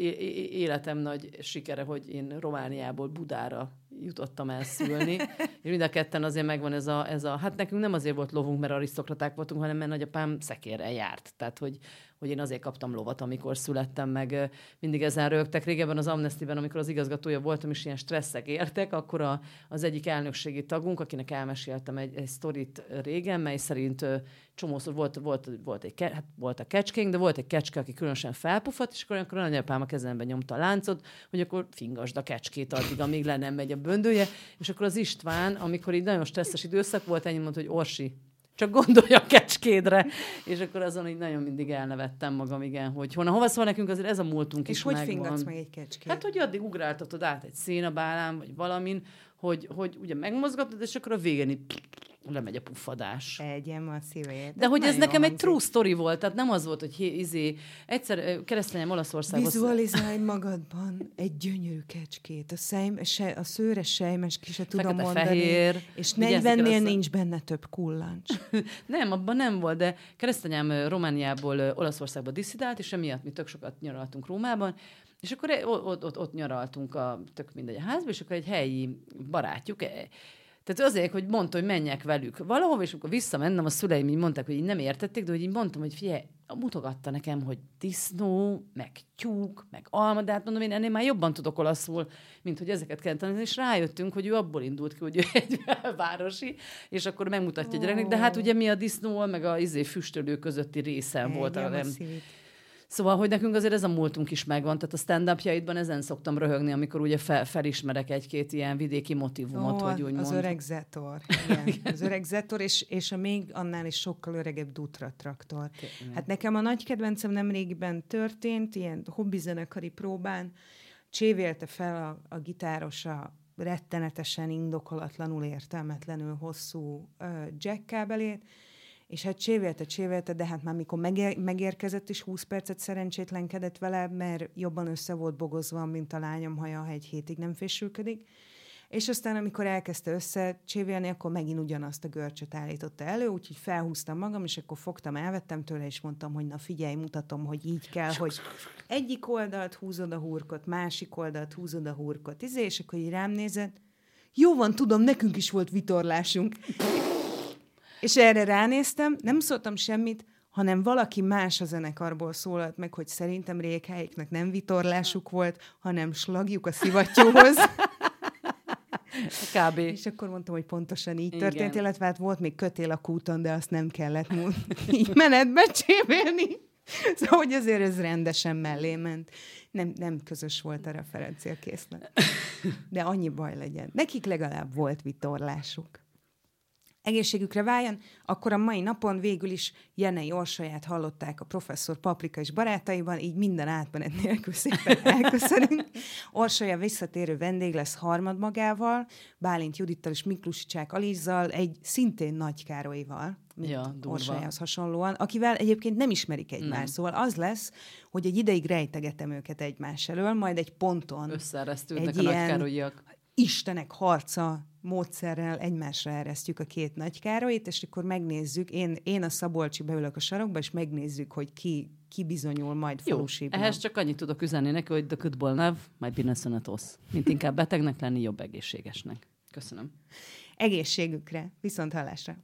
életem nagy sikere, hogy én Romániából Budára jutottam el szülni, és mind a ketten azért megvan ez a, ez a, hát nekünk nem azért volt lovunk, mert arisztokraták voltunk, hanem mert nagyapám szekérrel járt. Tehát, hogy, hogy én azért kaptam lovat, amikor születtem, meg mindig ezen rögtek. Régebben az Amnesty-ben, amikor az igazgatója voltam, és ilyen stresszek értek, akkor a, az egyik elnökségi tagunk, akinek elmeséltem egy, egy sztorit régen, mely szerint csomószor volt, volt, volt, egy, hát volt a kecskénk, de volt egy kecske, aki különösen felpufat, és akkor, akkor a nagyapám a kezembe nyomta a láncot, hogy akkor fingasd a kecskét addig, amíg le nem megy a böndője, és akkor az István, amikor így nagyon stresszes időszak volt, ennyi mondta, hogy Orsi, csak gondolj a kecskédre. És akkor azon így nagyon mindig elnevettem magam, igen, hogy hona, hova szól nekünk, azért ez a múltunk és is hogy fingatsz meg egy kecskét? Hát, hogy addig ugráltatod át egy szénabálán, vagy valamin, hogy, hogy ugye megmozgatod, és akkor a végén így lemegy a puffadás. Egyem a szívét. De hogy ez nekem egy true story volt, tehát nem az volt, hogy izé, egyszer keresztényem Olaszországban. Vizualizálj magadban egy gyönyörű kecskét, a, szejm, a szőre sejmes ki se tudom Fekete, mondani. Fehér, és 40-nél nincs benne több kullancs. nem, abban nem volt, de keresztanyám Romániából Olaszországba diszidált, és emiatt mi tök sokat nyaraltunk Rómában, és akkor ott, ott, ott nyaraltunk a tök mindegy a házba, és akkor egy helyi barátjuk, e, tehát azért, hogy mondta, hogy menjek velük valahova, és amikor visszamennem, a szüleim így mondták, hogy így nem értették, de hogy így mondtam, hogy figyelj, mutogatta nekem, hogy disznó, meg tyúk, meg alma, de hát mondom, én ennél már jobban tudok olaszul, mint hogy ezeket kell tanulni, és rájöttünk, hogy ő abból indult ki, hogy ő egy városi, és akkor megmutatja oh. a gyereknek, de hát ugye mi a disznó, meg a izé füstölő közötti részen volt. Nem, Szóval, hogy nekünk azért ez a múltunk is megvan, tehát a stand upjaidban ezen szoktam röhögni, amikor ugye fel, felismerek egy-két ilyen vidéki motivumot, Ó, hogy úgy Az mond. öreg Zetor, igen. az öreg Zetor, és, és a még annál is sokkal öregebb Dutra traktor. Tényleg. Hát nekem a nagy kedvencem nemrégiben történt, ilyen hobbizenekari próbán, csévélte fel a, a gitáros a rettenetesen indokolatlanul értelmetlenül hosszú uh, jack kábelét, és hát csévélte, csévélte, de hát már mikor megérkezett is 20 percet szerencsétlenkedett vele, mert jobban össze volt bogozva, mint a lányom haja, ha egy hétig nem fésülködik. És aztán, amikor elkezdte összecsévélni, akkor megint ugyanazt a görcsöt állította elő, úgyhogy felhúztam magam, és akkor fogtam, elvettem tőle, és mondtam, hogy na figyelj, mutatom, hogy így kell, hogy egyik oldalt húzod a hurkot, másik oldalt húzod a hurkot, izé, és akkor így rám nézett, jó van, tudom, nekünk is volt vitorlásunk. És erre ránéztem, nem szóltam semmit, hanem valaki más a zenekarból szólalt meg, hogy szerintem rékhelyiknek nem vitorlásuk volt, hanem slagjuk a szivattyúhoz. Kb. És akkor mondtam, hogy pontosan így Igen. történt, illetve hát volt még kötél a kúton, de azt nem kellett így menetbe csépélni. Szóval, hogy azért ez rendesen mellé ment. Nem, nem közös volt a referenciakészlet. De annyi baj legyen. Nekik legalább volt vitorlásuk egészségükre váljon, akkor a mai napon végül is Jenei Orsaját hallották a professzor Paprika és barátaiban, így minden átmenet nélkül szépen elköszönünk. Orsolya visszatérő vendég lesz harmadmagával, Bálint Judittal és Miklusicsák Alizzal, egy szintén Nagy Károlyval, mint ja, Orsolyához hasonlóan, akivel egyébként nem ismerik egymást. Nem. Szóval az lesz, hogy egy ideig rejtegetem őket egymás elől, majd egy ponton Összeresztődnek egy a ilyen, Istenek harca módszerrel egymásra eresztjük a két nagy Károlyt, és akkor megnézzük, én, én a Szabolcsi beülök a sarokba, és megnézzük, hogy ki, ki bizonyul majd Jó, ehhez csak annyit tudok üzenni neki, hogy the good nev, my business Mint inkább betegnek lenni, jobb egészségesnek. Köszönöm. Egészségükre. Viszont hallásra.